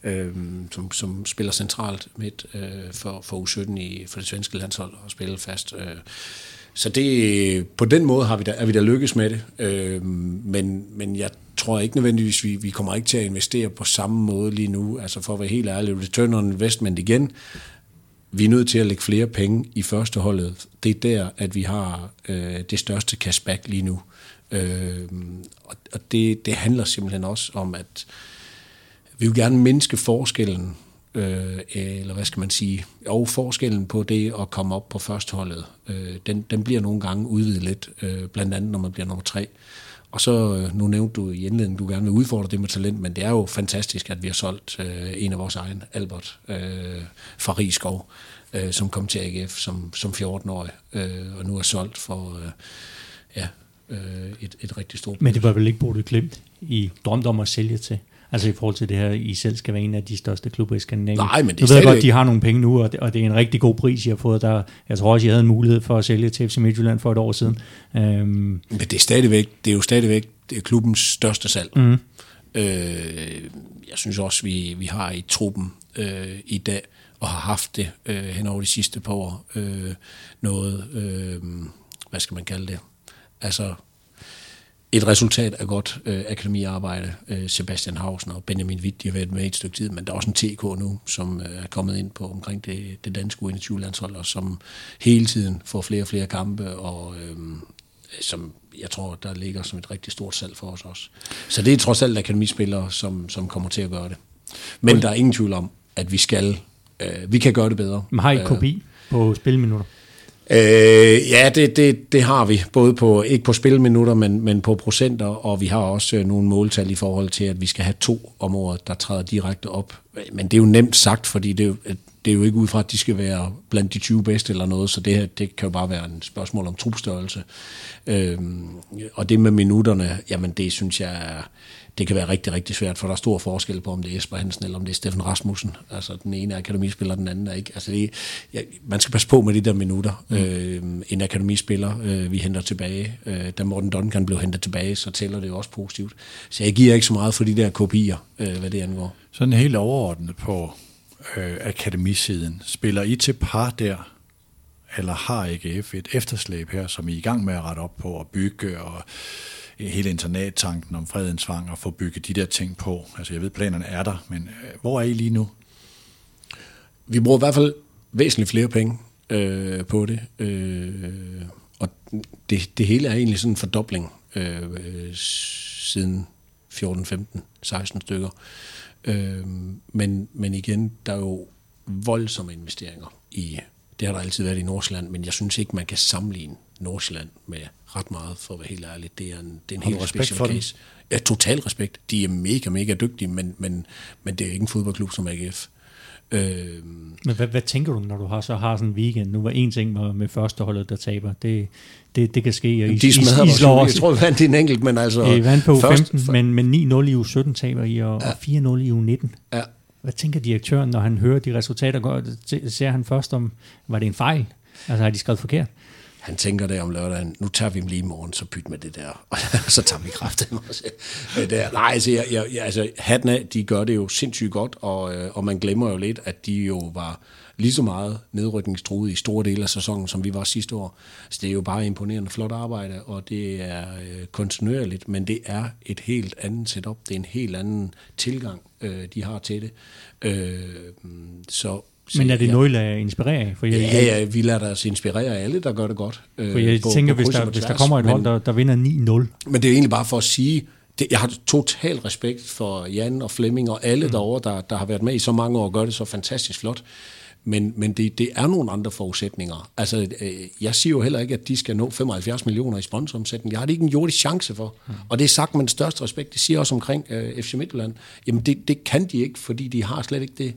øh, som, som spiller centralt midt øh, for, for U17 i, for det svenske landshold og spiller fast. Øh, så det, på den måde har vi da, er vi da lykkes med det, øh, men, men jeg tror ikke nødvendigvis, vi, vi kommer ikke til at investere på samme måde lige nu. Altså for at være helt ærlig, return on investment igen, vi er nødt til at lægge flere penge i første holdet. Det er der, at vi har øh, det største cashback lige nu. Øh, og det, det handler simpelthen også om, at øh, vil gerne mindske forskellen øh, eller hvad skal man sige, og forskellen på det at komme op på førsteholdet, øh, den, den bliver nogle gange udvidet lidt, øh, blandt andet når man bliver nummer tre. Og så, øh, nu nævnte du i indledningen, du gerne vil udfordre det med talent, men det er jo fantastisk, at vi har solgt øh, en af vores egne, Albert øh, fra Rigskov, øh, som kom til AGF som, som 14-årig, øh, og nu er solgt for øh, ja, øh, et, et rigtig stort
Men det var vel ikke Bodø Glimt, I drømte om at sælge til? Altså i forhold til det her, I selv skal være en af de største klubber i Skandinavien.
Nej, men det
er ved jeg godt, de har nogle penge nu, og det, og det er en rigtig god pris, I har fået. Der, jeg tror også, I havde en mulighed for at sælge til FC Midtjylland for et år siden. Øhm.
Men det er stadigvæk, det er jo stadigvæk det er klubbens største salg. Mm. Øh, jeg synes også, vi, vi har i truppen øh, i dag, og har haft det øh, hen over de sidste par år, øh, noget, øh, hvad skal man kalde det, altså et resultat af godt øh, akademiarbejde. Øh, Sebastian Hausen og Benjamin Witt, de har været med et stykke tid, men der er også en TK nu, som øh, er kommet ind på omkring det, det danske U21-landshold, og som hele tiden får flere og flere kampe, og øh, som jeg tror, der ligger som et rigtig stort salg for os også. Så det er trods alt akademispillere, som, som kommer til at gøre det. Men der er ingen tvivl om, at vi skal, øh, vi kan gøre det bedre.
Men har I kopi på spilminutter?
Øh, ja, det, det, det har vi, både på, ikke på spilminutter, men, men på procenter, og vi har også øh, nogle måltal i forhold til, at vi skal have to om året, der træder direkte op. Men det er jo nemt sagt, fordi det, det er jo ikke ud fra, at de skal være blandt de 20 bedste eller noget, så det her, det kan jo bare være en spørgsmål om trupstørrelse. Øh, og det med minutterne, jamen det synes jeg er det kan være rigtig, rigtig svært, for der er stor forskel på, om det er Esper Hansen eller om det er Steffen Rasmussen. Altså den ene er akademispiller, den anden er ikke. Altså det, ja, man skal passe på med de der minutter. Mm. Øh, en akademispiller, øh, vi henter tilbage. Øh, da Morten Duncan blev hentet tilbage, så tæller det jo også positivt. Så jeg giver ikke så meget for de der kopier, øh, hvad det angår.
Sådan helt overordnet på øh, akademisiden. Spiller I til par der, eller har AGF et efterslæb her, som I er i gang med at rette op på og bygge og hele internattanken om fredensvang og få bygget de der ting på. Altså jeg ved, planerne er der, men øh, hvor er I lige nu?
Vi bruger i hvert fald væsentligt flere penge øh, på det, øh, og det, det hele er egentlig sådan en fordobling øh, siden 14, 15, 16 stykker. Øh, men, men igen, der er jo voldsomme investeringer i, det har der altid været i Nordsjælland, men jeg synes ikke, man kan sammenligne Nordsjælland med ret meget, for at være helt ærlig. Det er en, det er en helt speciel case. Ja, total respekt. De er mega, mega dygtige, men, men, men det er ikke en fodboldklub som AGF.
Øh, men hvad, hvad tænker du, når du har så har sådan en weekend? Nu var en ting med, med førsteholdet, der taber. Det, det, det kan ske.
Og I, de smadrer I, I, slår også. Jeg tror, vi vandt en enkelt, men altså...
I vandt på først, 15, for... men, men 9-0 i u 17 taber I, og, ja. og 4-0 i u 19. Ja. Hvad tænker direktøren, når han hører de resultater? Går, ser han først om, var det en fejl? Altså har de skrevet forkert?
Han tænker der om lørdagen, nu tager vi dem lige i morgen, så pyt med det der, og så tager vi kraften også. Der. Nej, altså, jeg, jeg, altså hatten af, de gør det jo sindssygt godt, og, øh, og man glemmer jo lidt, at de jo var lige så meget nedrykningstruet i store dele af sæsonen, som vi var sidste år. Så det er jo bare imponerende flot arbejde, og det er øh, kontinuerligt, men det er et helt andet setup. Det er en helt anden tilgang, øh, de har til det. Øh,
så men er det ja. noget, der inspirerer af?
For jeg, ja, ja, vi lader os inspirere af alle, der gør det godt.
Øh, for jeg på, tænker, på hvis, der, hvis der kommer et hold, der, der vinder 9-0.
Men det er egentlig bare for at sige, det, jeg har total respekt for Jan og Flemming og alle mm. derovre, der, der har været med i så mange år og gør det så fantastisk flot. Men, men det, det er nogle andre forudsætninger. Altså, øh, jeg siger jo heller ikke, at de skal nå 75 millioner i sponsoromsætning. Jeg har det ikke en jordisk chance for. Mm. Og det er sagt med den største respekt. Det siger også omkring øh, FC Midtjylland. Jamen, det, det kan de ikke, fordi de har slet ikke det,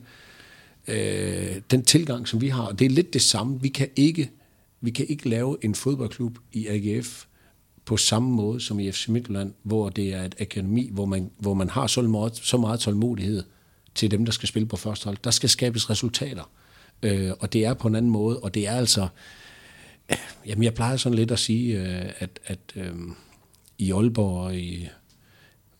øh, den tilgang, som vi har. Og det er lidt det samme. Vi kan ikke, vi kan ikke lave en fodboldklub i AGF på samme måde som i FC Midtjylland, hvor det er et akademi, hvor man, hvor man har så meget, så meget tålmodighed til dem, der skal spille på første hold. Der skal skabes resultater. Øh, og det er på en anden måde, og det er altså... Jamen, jeg plejer sådan lidt at sige, øh, at, at øh, i Aalborg og i,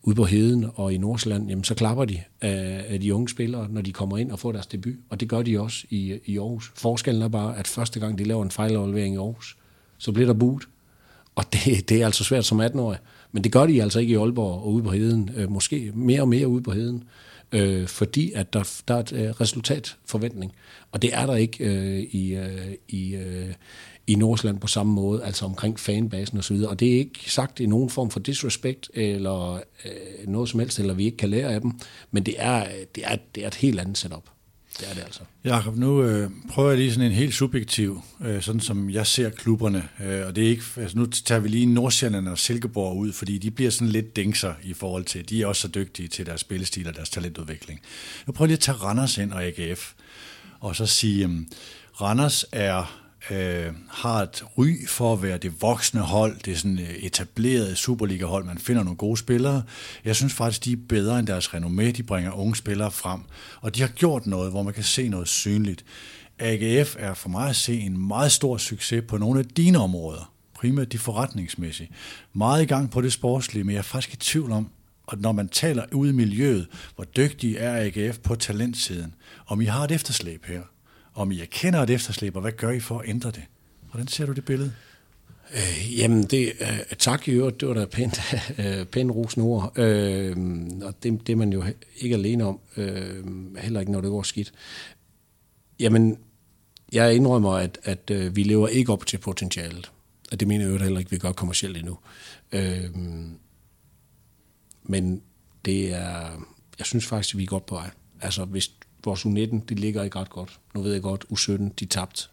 ude på Heden og i Nordsjælland, jamen, så klapper de af, af de unge spillere, når de kommer ind og får deres debut. Og det gør de også i, i Aarhus. Forskellen er bare, at første gang de laver en fejlaflevering i Aarhus, så bliver der budt. Og det, det er altså svært som 18-årig. Men det gør de altså ikke i Aalborg og ude på Heden. Øh, måske mere og mere ude på Heden øh, fordi at der, der er et øh, resultatforventning. Og det er der ikke øh, i, øh, i, øh, i Nordsjælland på samme måde, altså omkring fanbasen osv. Og, og det er ikke sagt i nogen form for disrespect eller øh, noget som helst, eller vi ikke kan lære af dem, men det er, det er, det er et helt andet setup. Det er det altså.
Jakob, nu øh, prøver jeg lige sådan en helt subjektiv, øh, sådan som jeg ser klubberne, øh, og det er ikke, altså nu tager vi lige Nordsjælland og Silkeborg ud, fordi de bliver sådan lidt dingser i forhold til, de er også så dygtige til deres spillestil og deres talentudvikling. Nu prøver jeg lige at tage Randers ind og AGF, og så sige, øh, Randers er øh, har et ry for at være det voksne hold, det er sådan øh, etablerede Superliga-hold, man finder nogle gode spillere. Jeg synes faktisk, de er bedre end deres renommé, de bringer unge spillere frem, og de har gjort noget, hvor man kan se noget synligt. AGF er for mig at se en meget stor succes på nogle af dine områder, primært de forretningsmæssige. Meget i gang på det sportslige, men jeg er faktisk i tvivl om, og når man taler ude i miljøet, hvor dygtig er AGF på talentsiden, om I har et efterslæb her om I erkender et efterslæb, og hvad gør I for at ændre det? Hvordan ser du det billede?
Øh, jamen, det, øh, tak i øvrigt, det var da pænt, øh, pænt rosende ord. Øh, og det, det er man jo ikke alene om, øh, heller ikke når det går skidt. Jamen, jeg indrømmer, at, at øh, vi lever ikke op til potentialet. Og det mener jeg jo heller ikke, vi gør kommercielt endnu. Øh, men det er, jeg synes faktisk, at vi er godt på vej. Altså, hvis, vores U19, de ligger ikke ret godt. Nu ved jeg godt, U17, de tabt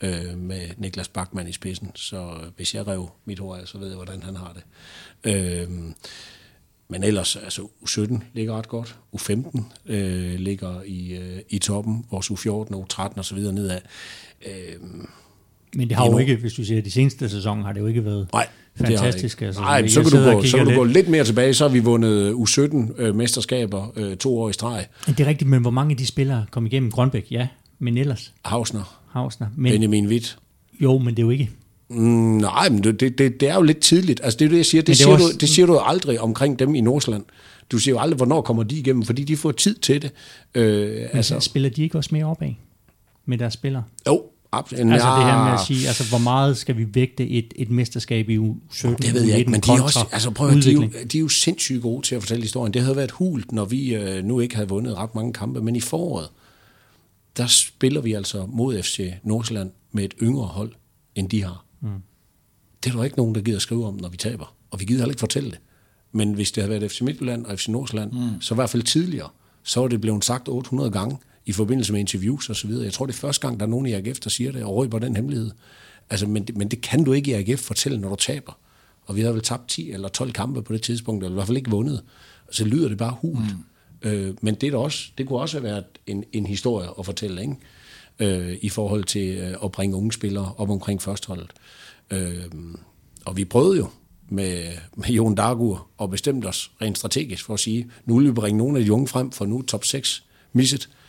øh, med Niklas Bachmann i spidsen, så hvis jeg rev mit hår af, så ved jeg, hvordan han har det. Øh, men ellers, altså U17 ligger ret godt. U15 øh, ligger i, øh, i toppen. Vores U14 og U13 og så videre nedad.
Øh, men det har jo ikke, hvis du siger, de seneste sæsoner har det jo ikke været
nej,
fantastisk.
Altså, nej, så kan, du gå, så kan du gå lidt mere tilbage. Så har vi vundet U17-mesterskaber øh, øh, to år i streg.
Det er rigtigt, men hvor mange af de spillere kom igennem Grønbæk? Ja, men ellers?
Hausner.
Hausner.
Men, Benjamin Witt.
Jo, men det er jo ikke.
Mm, nej, men det, det, det er jo lidt tidligt. Altså det er det, jeg siger. Det, det, siger, også... du, det siger du aldrig omkring dem i Nordsjælland. Du siger jo aldrig, hvornår kommer de igennem, fordi de får tid til det.
Øh, men altså, spiller de ikke også mere opad med deres spillere?
Jo,
Absolut. Altså det her med at sige, altså hvor meget skal vi vægte et, et mesterskab i U17?
Det ved jeg ikke, men de er også, altså prøv at, de, er jo, de er jo sindssygt gode til at fortælle historien. Det havde været hult, når vi øh, nu ikke havde vundet ret mange kampe, men i foråret, der spiller vi altså mod FC Nordsjælland med et yngre hold, end de har. Mm. Det er der ikke nogen, der gider skrive om, når vi taber. Og vi gider heller ikke fortælle det. Men hvis det havde været FC Midtjylland og FC Nordsjælland, mm. så i hvert fald tidligere, så var det blevet sagt 800 gange, i forbindelse med interviews og så videre. Jeg tror, det er første gang, der er nogen i AGF, der siger det, og røber den hemmelighed. Altså, men, men det kan du ikke i AGF fortælle, når du taber. Og vi har vel tabt 10 eller 12 kampe på det tidspunkt, eller i hvert fald ikke vundet. Så lyder det bare hult. Mm. Øh, men det, er også, det kunne også have været en, en historie at fortælle, ikke? Øh, i forhold til øh, at bringe unge spillere op omkring førsteholdet. Øh, og vi prøvede jo med, med Jon Dagur og bestemt os rent strategisk for at sige, nu vil vi bringe nogle af de unge frem, for nu top 6 misset. Øh,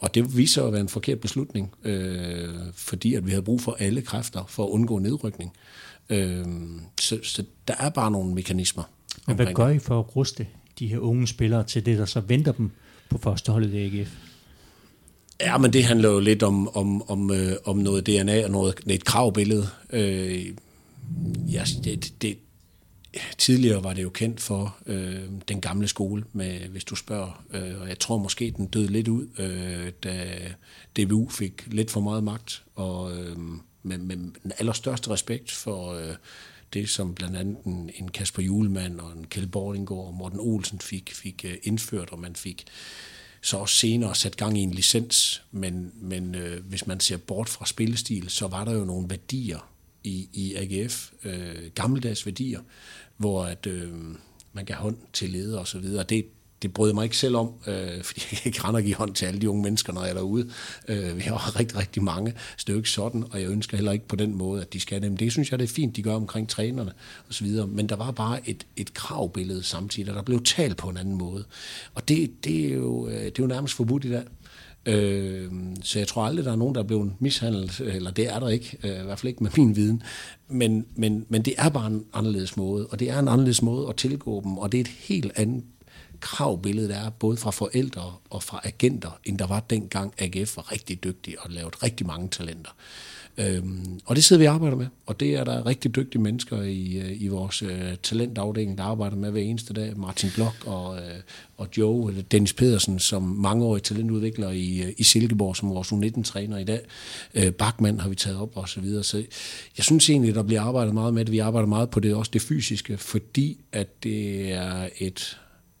og det viser at være en forkert beslutning, øh, fordi at vi havde brug for alle kræfter for at undgå nedrykning. Øh, så, så der er bare nogle mekanismer.
Men hvad gør I for at ruste de her unge spillere til det, der så venter dem på førsteholdet i AGF?
Ja, men det handler jo lidt om, om, om, øh, om noget DNA og noget, et kravbillede. Øh, ja, det, det, tidligere var det jo kendt for øh, den gamle skole, med, hvis du spørger. Øh, og jeg tror måske, den døde lidt ud, øh, da DBU fik lidt for meget magt. Og øh, med, med den allerstørste respekt for øh, det, som blandt andet en, en Kasper Julemand og en Kjell Bordingård og Morten Olsen fik, fik øh, indført, og man fik så også senere sat gang i en licens. Men, men øh, hvis man ser bort fra spillestil, så var der jo nogle værdier i, i AGF, øh, gammeldags værdier, hvor at, øh, man kan hånd til leder og så videre. Det, det brød mig ikke selv om, øh, fordi jeg ikke render og give hånd til alle de unge mennesker, når jeg er derude. Øh, vi har rigtig, rigtig mange, så det er jo ikke sådan, og jeg ønsker heller ikke på den måde, at de skal dem. Det synes jeg, det er fint, de gør omkring trænerne og så videre. Men der var bare et, et kravbillede samtidig, og der blev talt på en anden måde. Og det, det, er, jo, øh, det er jo nærmest forbudt i dag. Øh, så jeg tror aldrig, der er nogen, der er blevet mishandlet, eller det er der ikke, øh, i hvert fald ikke med min viden. Men, men, men det er bare en anderledes måde, og det er en anderledes måde at tilgå dem, og det er et helt andet kravbillede, der er både fra forældre og fra agenter, end der var dengang AGF var rigtig dygtig og lavede rigtig mange talenter. Øhm, og det sidder vi og arbejder med, og det er der rigtig dygtige mennesker i, øh, i vores øh, talentafdeling, der arbejder med hver eneste dag. Martin Blok og, øh, og Joe, eller Dennis Pedersen, som mangeårig talentudvikler i, øh, i Silkeborg, som vores U19-træner i dag. Øh, Bachmann har vi taget op og så videre. Så jeg synes egentlig, der bliver arbejdet meget med det. Vi arbejder meget på det, også det fysiske, fordi at det er et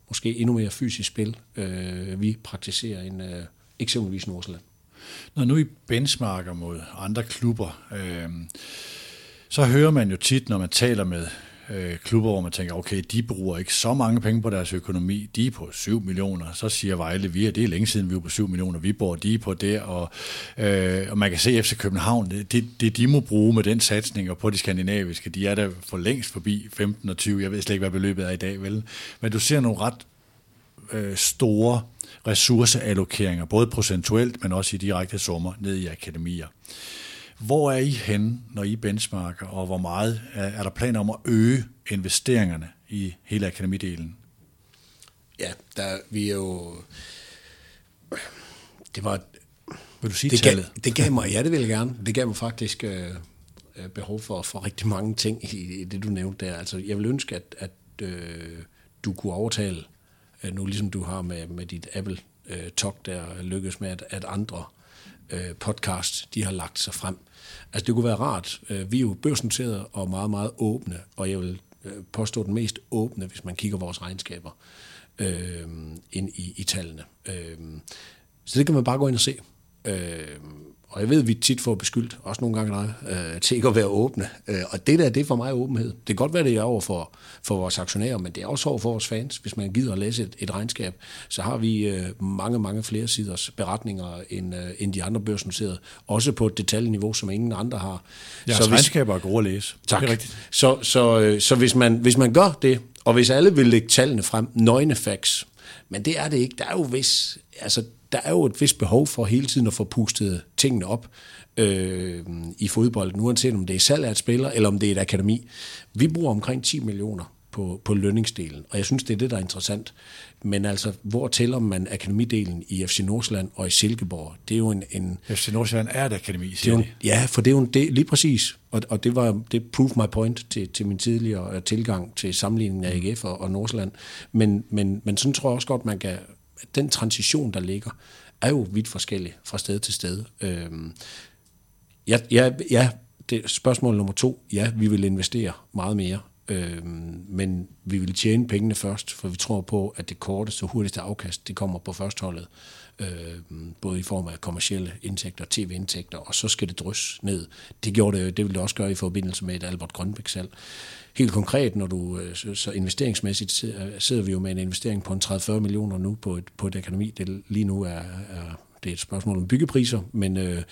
måske endnu mere fysisk spil, øh, vi praktiserer end øh, eksempelvis Nordsjælland.
Når nu I benchmarker mod andre klubber, øh, så hører man jo tit, når man taler med øh, klubber, hvor man tænker, okay, de bruger ikke så mange penge på deres økonomi, de er på 7 millioner, så siger Vejle, vi er, det er længe siden, vi er på 7 millioner, vi bor de er på det, og, øh, og man kan se FC København, det, det, det de må bruge med den satsning og på de skandinaviske, de er der for længst forbi 15 og 20, jeg ved slet ikke, hvad beløbet er i dag, vel? Men du ser nogle ret øh, store ressourceallokeringer, både procentuelt, men også i direkte summer ned i akademier. Hvor er I henne, når I benchmarker, og hvor meget er, er der planer om at øge investeringerne i hele akademidelen?
Ja, der, vi er jo... Det var...
Vil du sige
det
tallet?
Gav, det gav mig, ja, det vil jeg gerne. Det gav mig faktisk øh, øh, behov for, for rigtig mange ting i, i det, du nævnte der. Altså, jeg vil ønske, at, at øh, du kunne overtale øh, nu ligesom du har med, med dit Apple øh, Talk der lykkes med, at, at andre øh, podcasts, de har lagt sig frem. Altså det kunne være rart. Øh, vi er jo børsnoterede og meget, meget åbne, og jeg vil øh, påstå den mest åbne, hvis man kigger vores regnskaber øh, ind i, i tallene. Øh, så det kan man bare gå ind og se. Øh, og jeg ved, vi tit får beskyldt, også nogle gange dig, øh, til ikke at være åbne. Øh, og det der, det er for mig åbenhed. Det kan godt være, det er over for, for vores aktionærer, men det er også over for vores fans. Hvis man gider at læse et, et regnskab, så har vi øh, mange, mange flere siders beretninger end, øh, end de andre børsnoterede. Også på et detaljeniveau, som ingen andre har.
Ja, så hvis, regnskaber er gode at læse.
Tak. Det er rigtigt. Så, så, øh, så hvis, man, hvis man gør det, og hvis alle vil lægge tallene frem, nøgne facts, men det er det ikke. Der er jo vis, altså der er jo et vist behov for hele tiden at få pustet tingene op øh, i fodbold, uanset om det er salg af et spiller, eller om det er et akademi. Vi bruger omkring 10 millioner på, på lønningsdelen, og jeg synes, det er det, der er interessant. Men altså, hvor tæller man akademidelen i FC Nordsjælland og i Silkeborg? Det er jo en... en
FC Nordsjælland er et akademi, siger
det er jo, Ja, for det er jo det, lige præcis. Og, og det var det proof my point til, til min tidligere tilgang til sammenligningen af AGF og, og Nordsjælland. Men, men, men sådan tror jeg også godt, man kan den transition, der ligger, er jo vidt forskellig fra sted til sted. Øhm, ja, ja, ja, det spørgsmål nummer to. Ja, vi vil investere meget mere, øhm, men vi vil tjene pengene først, for vi tror på, at det korteste og hurtigste afkast, det kommer på førstholdet øh, både i form af kommersielle indtægter, tv-indtægter, og så skal det drys ned. Det gjorde det, det ville det også gøre i forbindelse med et Albert Grønbæk-salg. Helt konkret, når du øh, så investeringsmæssigt øh, sidder vi jo med en investering på en 30-40 millioner nu på et, på et akademi. Det lige nu er, er det er et spørgsmål om byggepriser, men øh,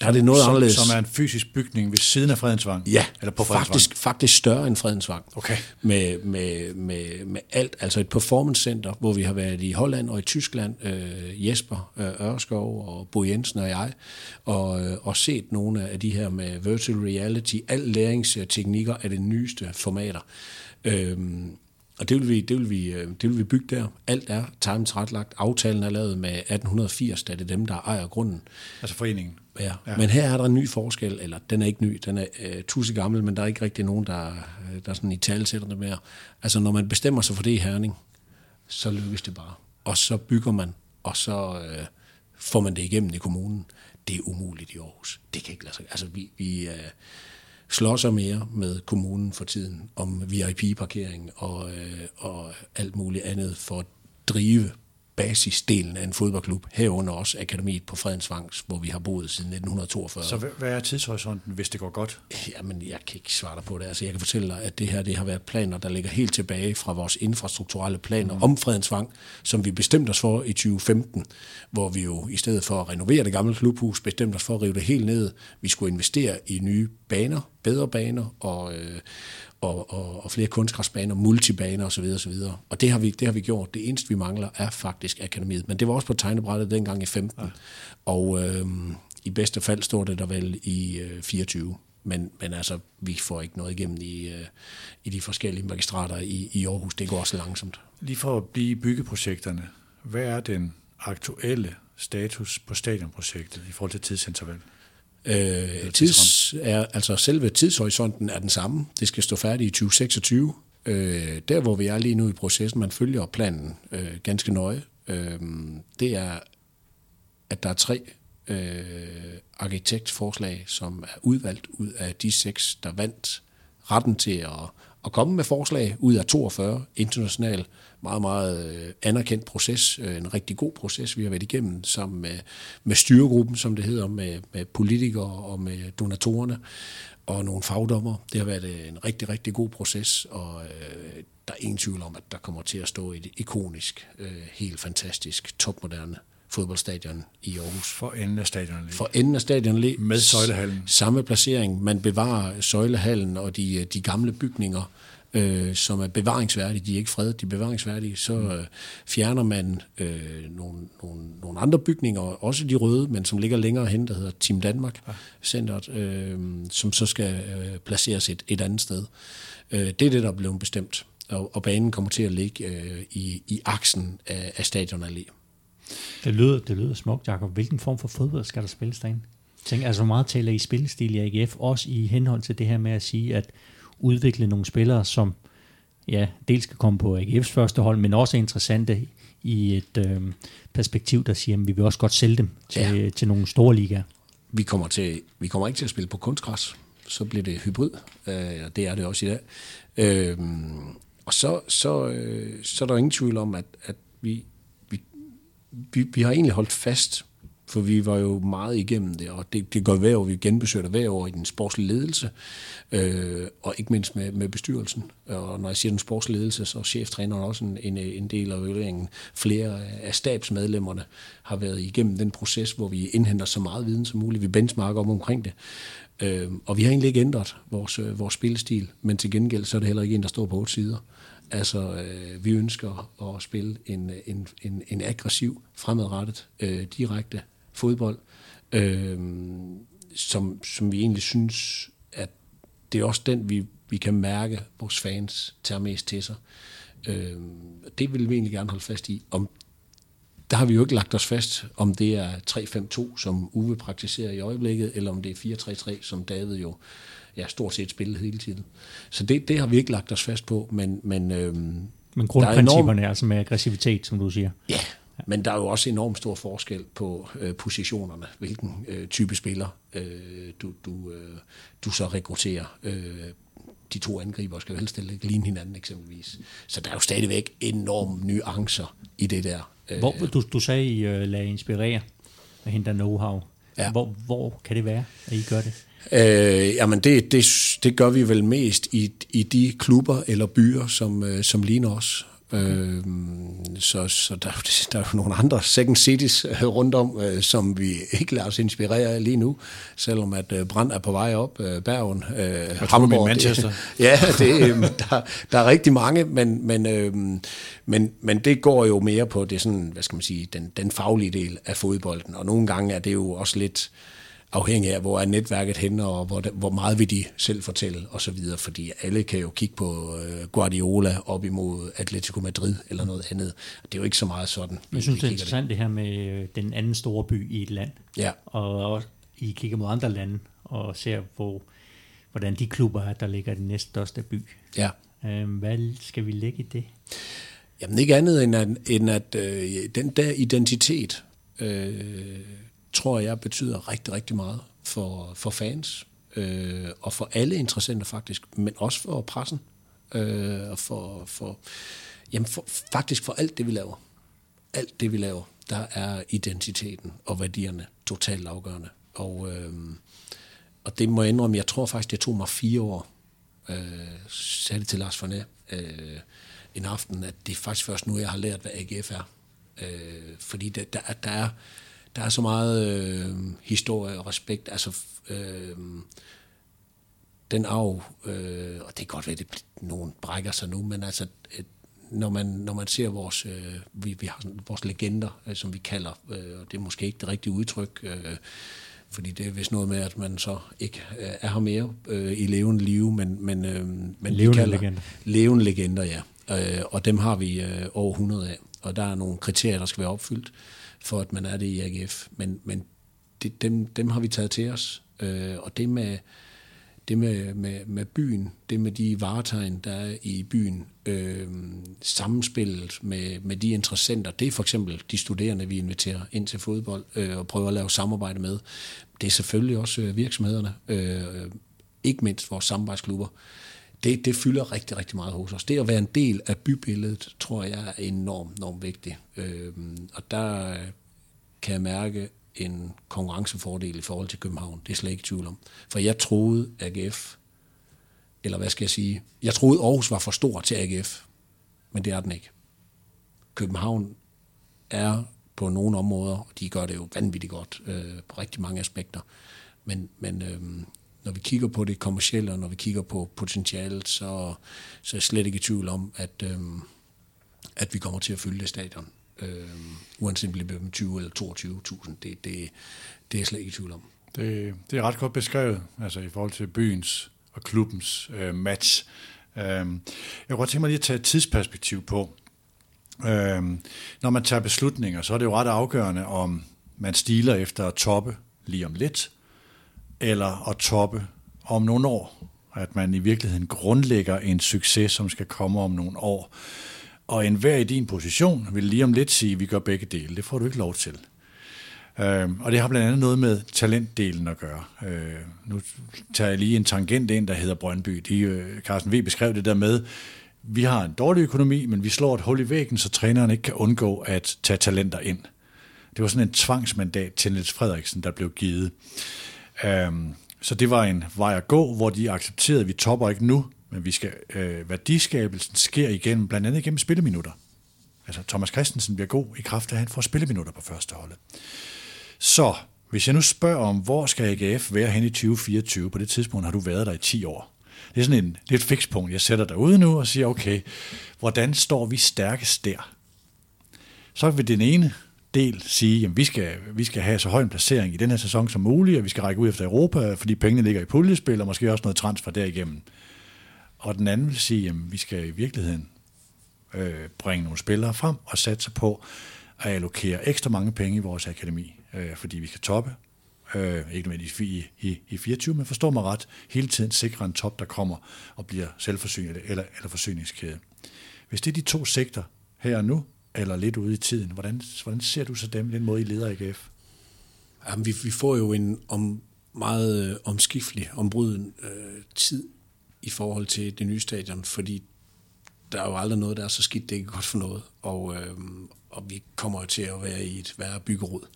der er det noget
som,
anderledes.
Som er en fysisk bygning ved siden af Fredensvang?
Ja,
Eller på
faktisk, faktisk større end Fredensvang.
Okay.
Med, med, med, med alt, altså et performance center, hvor vi har været i Holland og i Tyskland, øh, Jesper øh, Ørskov og Bo Jensen og jeg, og, øh, og set nogle af de her med virtual reality, al læringsteknikker af de nyeste formater. Øhm, og det vil, vi, det, vil vi, øh, det vil vi bygge der. Alt er timet Aftalen er lavet med 1880, da det er dem, der ejer grunden.
Altså foreningen?
Ja. ja. Men her er der en ny forskel, eller den er ikke ny, den er øh, tusse gammel, men der er ikke rigtig nogen, der, øh, der er sådan i talsætterne mere. Altså når man bestemmer sig for det i Herning, så lykkes det bare. Og så bygger man, og så øh, får man det igennem i kommunen. Det er umuligt i Aarhus. Det kan ikke lade sig. Altså vi, vi øh, slår sig mere med kommunen for tiden om VIP-parkering og, øh, og alt muligt andet for at drive basisdelen af en fodboldklub, herunder også akademiet på Fredensvang, hvor vi har boet siden 1942.
Så hvad er tidshorisonten, hvis det går godt?
Jamen, jeg kan ikke svare dig på det. Altså, jeg kan fortælle dig, at det her det har været planer, der ligger helt tilbage fra vores infrastrukturelle planer mm. om Fredensvang, som vi bestemte os for i 2015, hvor vi jo i stedet for at renovere det gamle klubhus, bestemte os for at rive det helt ned. Vi skulle investere i nye baner, bedre baner og, øh, og, og, og flere kunstgræsbaner, multibaner osv. osv. Og det har, vi, det har vi gjort. Det eneste, vi mangler, er faktisk akademiet. Men det var også på tegnebrættet dengang i 15. Ja. Og øh, i bedste fald står det der vel i øh, 24. Men, men altså, vi får ikke noget igennem i, øh, i de forskellige magistrater i, i Aarhus. Det går også langsomt.
Lige for at blive byggeprojekterne, hvad er den aktuelle status på stadionprojektet i forhold til tidsinterval?
Øh, tids, er, altså selve tidshorisonten er den samme. Det skal stå færdigt i 2026. Øh, der, hvor vi er lige nu i processen, man følger planen øh, ganske nøje, øh, det er, at der er tre øh, arkitektforslag, som er udvalgt ud af de seks, der vandt retten til at, at komme med forslag ud af 42 internationale meget, meget øh, anerkendt proces, øh, en rigtig god proces, vi har været igennem sammen med, med styregruppen, som det hedder, med, med politikere og med donatorerne og nogle fagdommer. Det har været øh, en rigtig, rigtig god proces, og øh, der er ingen tvivl om, at der kommer til at stå et ikonisk, øh, helt fantastisk, topmoderne fodboldstadion i Aarhus.
For enden af stadionet.
For enden af stadionet.
Med søjlehallen.
Samme placering. Man bevarer søjlehallen og de, de gamle bygninger øh, som er bevaringsværdige, de er ikke fredet, de er bevaringsværdige, så øh, fjerner man øh, nogle, nogle, nogle andre bygninger, også de røde, men som ligger længere hen, der hedder Team Danmark. Centeret, øh, som så skal øh, placeres et, et andet sted. Øh, det er det, der er blevet bestemt, og, og banen kommer til at ligge øh, i, i aksen af, af Stadion Allé.
Det lyder, det lyder smukt, Jacob. Hvilken form for fodbold skal der spilles derinde? Tænk, altså, hvor meget taler I spillestil i AGF, også i henhold til det her med at sige, at udvikle nogle spillere, som ja, dels skal komme på AGF's første hold, men også er interessante i et øh, perspektiv, der siger, at vi vil også godt sælge dem til, ja. til nogle store ligaer.
Vi kommer, til, vi kommer ikke til at spille på kunstgræs, så bliver det hybrid, øh, og det er det også i dag. Øh, og så, så, øh, så er der ingen tvivl om, at, at vi, vi, vi, vi har egentlig holdt fast for vi var jo meget igennem det, og det, det går hver år, vi genbesøger hver år i den sportslige ledelse, øh, og ikke mindst med, med bestyrelsen. Og når jeg siger den sportslige ledelse, så er cheftræneren også en, en, en del af øvelingen. Flere af stabsmedlemmerne har været igennem den proces, hvor vi indhenter så meget viden som muligt. Vi benchmarker om omkring det. Øh, og vi har egentlig ikke ændret vores, øh, vores spillestil, men til gengæld så er det heller ikke en, der står på otte sider. Altså, øh, vi ønsker at spille en, en, en, en aggressiv, fremadrettet, øh, direkte fodbold, øh, som, som vi egentlig synes, at det er også den, vi, vi kan mærke, vores fans tager mest til sig. Øh, det vil vi egentlig gerne holde fast i. Om, der har vi jo ikke lagt os fast, om det er 3-5-2, som Uwe praktiserer i øjeblikket, eller om det er 4-3-3, som David jo ja, stort set spillede hele tiden. Så det, det har vi ikke lagt os fast på, men... Men, øhm,
men grundprincipperne er, enorm... er altså med aggressivitet, som du siger.
Ja, men der er jo også enormt stor forskel på øh, positionerne, hvilken øh, type spiller øh, du, du, øh, du så rekrutterer. Øh, de to angriber skal jo helst ikke ligne hinanden eksempelvis. Så der er jo stadigvæk enorme nuancer i det der.
Hvor, du, du sagde, I uh, lade inspirere af hende der know-how. Ja. Hvor, hvor kan det være, at I gør det?
Øh, jamen det, det, det gør vi vel mest i, i de klubber eller byer, som, øh, som ligner os. Øh, så så der, der er jo nogle andre second cities øh, rundt om, øh, som vi ikke lader os inspirere af lige nu, selvom at øh, Brand er på vej op, øh, Bergen, øh, Hamburg.
Manchester.
Det, ja, det, øh, der, der er rigtig mange, men, men, øh, men, men det går jo mere på det sådan, hvad skal man sige, den, den faglige del af fodbolden, og nogle gange er det jo også lidt afhængig af, hvor er netværket henne, og hvor, hvor meget vil de selv fortælle, og så videre, fordi alle kan jo kigge på øh, Guardiola op imod Atletico Madrid eller noget andet. Det er jo ikke så meget sådan.
Jeg synes, det er interessant det. det her med øh, den anden store by i et land,
Ja.
og også, I kigger mod andre lande og ser, hvor, hvordan de klubber er, der ligger i den næststørste by.
Ja.
Øhm, hvad skal vi lægge i det?
Jamen ikke andet end at, end at øh, den der identitet, øh, tror jeg betyder rigtig, rigtig meget for, for fans, øh, og for alle interessenter faktisk, men også for pressen, øh, og for, for, jamen for, faktisk for alt det, vi laver. Alt det, vi laver, der er identiteten og værdierne totalt afgørende. Og, øh, og det må jeg indrømme, jeg tror faktisk, det tog mig fire år, øh, sagde det til Lars Fornæ, øh, en aften, at det er faktisk først nu, jeg har lært, hvad AGF er. Øh, fordi det, der, der, er, der er så meget øh, historie og respekt. Altså, øh, den arv, øh, og det kan godt være, at nogen brækker sig nu, men altså, et, når man, når man ser vores, øh, vi, vi har sådan, vores legender, øh, som vi kalder, øh, og det er måske ikke det rigtige udtryk, øh, fordi det er vist noget med, at man så ikke øh, er her mere øh, i levende liv, men, men, øh, men vi
Levende
kalder
legender.
levende legender, ja. Øh, og dem har vi øh, over 100 af, og der er nogle kriterier, der skal være opfyldt, for at man er det i AGF, men, men det, dem, dem har vi taget til os, øh, og det med, det med, med, med byen, det med de varetegn, der er i byen, øh, samspillet med, med de interessenter, det er for eksempel de studerende, vi inviterer ind til fodbold øh, og prøver at lave samarbejde med. Det er selvfølgelig også øh, virksomhederne, øh, ikke mindst vores samarbejdsklubber. Det, det fylder rigtig, rigtig meget hos os. Det at være en del af bybilledet, tror jeg er enormt, enormt vigtigt. Øh, og der øh, kan jeg mærke en konkurrencefordel i forhold til København. Det er slet ikke tvivl om. For jeg troede AGF, eller hvad skal jeg sige, jeg troede Aarhus var for stor til AGF, men det er den ikke. København er på nogle områder, og de gør det jo vanvittigt godt øh, på rigtig mange aspekter, men, men øh, når vi kigger på det kommercielle, og når vi kigger på potentialet, så, så er jeg slet ikke i tvivl om, at, øh, at vi kommer til at fylde det stadion. Øh, uanset om det bliver 20 eller 22.000, det, det, det er jeg slet ikke i tvivl om.
Det, det er ret godt beskrevet, altså i forhold til byens og klubbens øh, match. Øh, jeg kunne godt tænke mig lige at tage et tidsperspektiv på. Øh, når man tager beslutninger, så er det jo ret afgørende, om man stiler efter at toppe lige om lidt, eller at toppe om nogle år. At man i virkeligheden grundlægger en succes, som skal komme om nogle år. Og enhver i din position vil lige om lidt sige, at vi gør begge dele. Det får du ikke lov til. Øh, og det har blandt andet noget med talentdelen at gøre. Øh, nu tager jeg lige en tangent ind, der hedder Brøndby. De, øh, Carsten V. beskrev det der med, vi har en dårlig økonomi, men vi slår et hul i væggen, så træneren ikke kan undgå at tage talenter ind. Det var sådan en tvangsmandat til Niels Frederiksen, der blev givet. Øh, så det var en vej at gå, hvor de accepterede, at vi topper ikke nu, men vi skal, øh, værdiskabelsen sker igennem, blandt andet igennem spilleminutter. Altså Thomas Christensen bliver god i kraft af, at han får spilleminutter på første holdet. Så hvis jeg nu spørger om, hvor skal AGF være hen i 2024? På det tidspunkt har du været der i 10 år. Det er sådan en, det er et fikspunkt. Jeg sætter derude nu og siger, okay, hvordan står vi stærkest der? Så vil den ene del sige, at vi skal, vi skal have så høj en placering i den her sæson som muligt, og vi skal række ud efter Europa, fordi pengene ligger i puljespil, og måske også noget transfer derigennem. Og den anden vil sige, at vi skal i virkeligheden øh, bringe nogle spillere frem og satse på at allokere ekstra mange penge i vores akademi, øh, fordi vi skal toppe. Øh, ikke nødvendigvis i, i, i 24, men forstår mig ret, hele tiden sikre en top, der kommer og bliver selvforsynende eller, eller forsyningskæde. Hvis det er de to sektorer her og nu, eller lidt ude i tiden, hvordan, hvordan ser du så dem, den måde I leder AGF?
Jamen, vi, vi får jo en om, meget øh, omskiftelig, ombryden øh, tid i forhold til det nye stadion, fordi der er jo aldrig noget, der er så skidt, det er ikke godt for noget. Og, øh, og vi kommer til at være i et værre byggerod,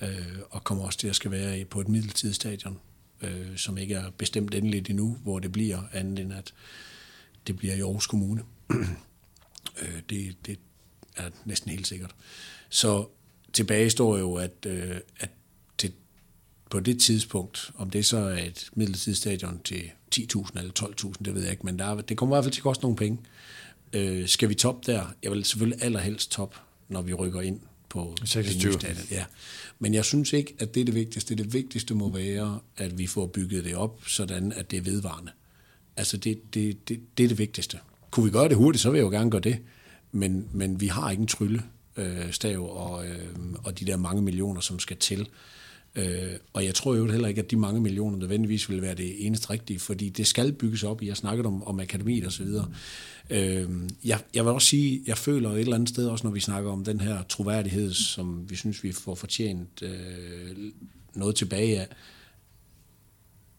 øh, og kommer også til at skal være i, på et midlertidigt stadion, øh, som ikke er bestemt endeligt endnu, hvor det bliver andet end, at det bliver i Aarhus Kommune. Øh, det, det er næsten helt sikkert. Så tilbage står jo, at, øh, at til, på det tidspunkt, om det så er et midlertidigt stadion til 10.000 eller 12.000, det ved jeg ikke, men der er, det kommer i hvert fald til at koste nogle penge. Øh, skal vi top der? Jeg vil selvfølgelig allerhelst top, når vi rykker ind på
26.
det nye stadion. Ja. Men jeg synes ikke, at det er det vigtigste. Det vigtigste må være, at vi får bygget det op, sådan at det er vedvarende. Altså det, det, det, det er det vigtigste. Kunne vi gøre det hurtigt, så vil jeg jo gerne gøre det. Men, men vi har ikke en trylle øh, stav og, øh, og de der mange millioner, som skal til. Øh, og jeg tror jo heller ikke, at de mange millioner nødvendigvis vil være det eneste rigtige, fordi det skal bygges op. I har snakket om, om akademiet og så videre. Øh, jeg, jeg vil også sige, jeg føler et eller andet sted, også når vi snakker om den her troværdighed, som vi synes, vi får fortjent øh, noget tilbage af.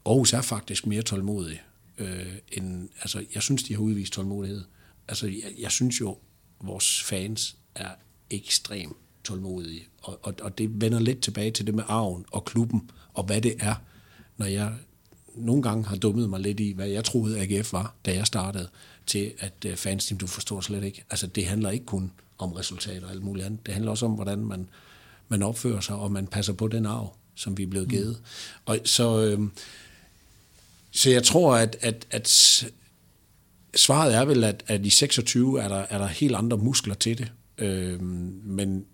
Aarhus er faktisk mere tålmodig. Øh, end, altså, jeg synes, de har udvist tålmodighed. Altså, jeg, jeg synes jo, vores fans er ekstremt tålmodige. Og, og, og det vender lidt tilbage til det med arven og klubben, og hvad det er, når jeg nogle gange har dummet mig lidt i, hvad jeg troede AGF var, da jeg startede, til at uh, fans, du forstår slet ikke. Altså, det handler ikke kun om resultater og alt muligt andet. Det handler også om, hvordan man, man opfører sig, og man passer på den arv, som vi er blevet givet. Mm. Og så, øh, så jeg tror, at, at, at svaret er vel, at, at i 26 er der, er der helt andre muskler til det. Øh, men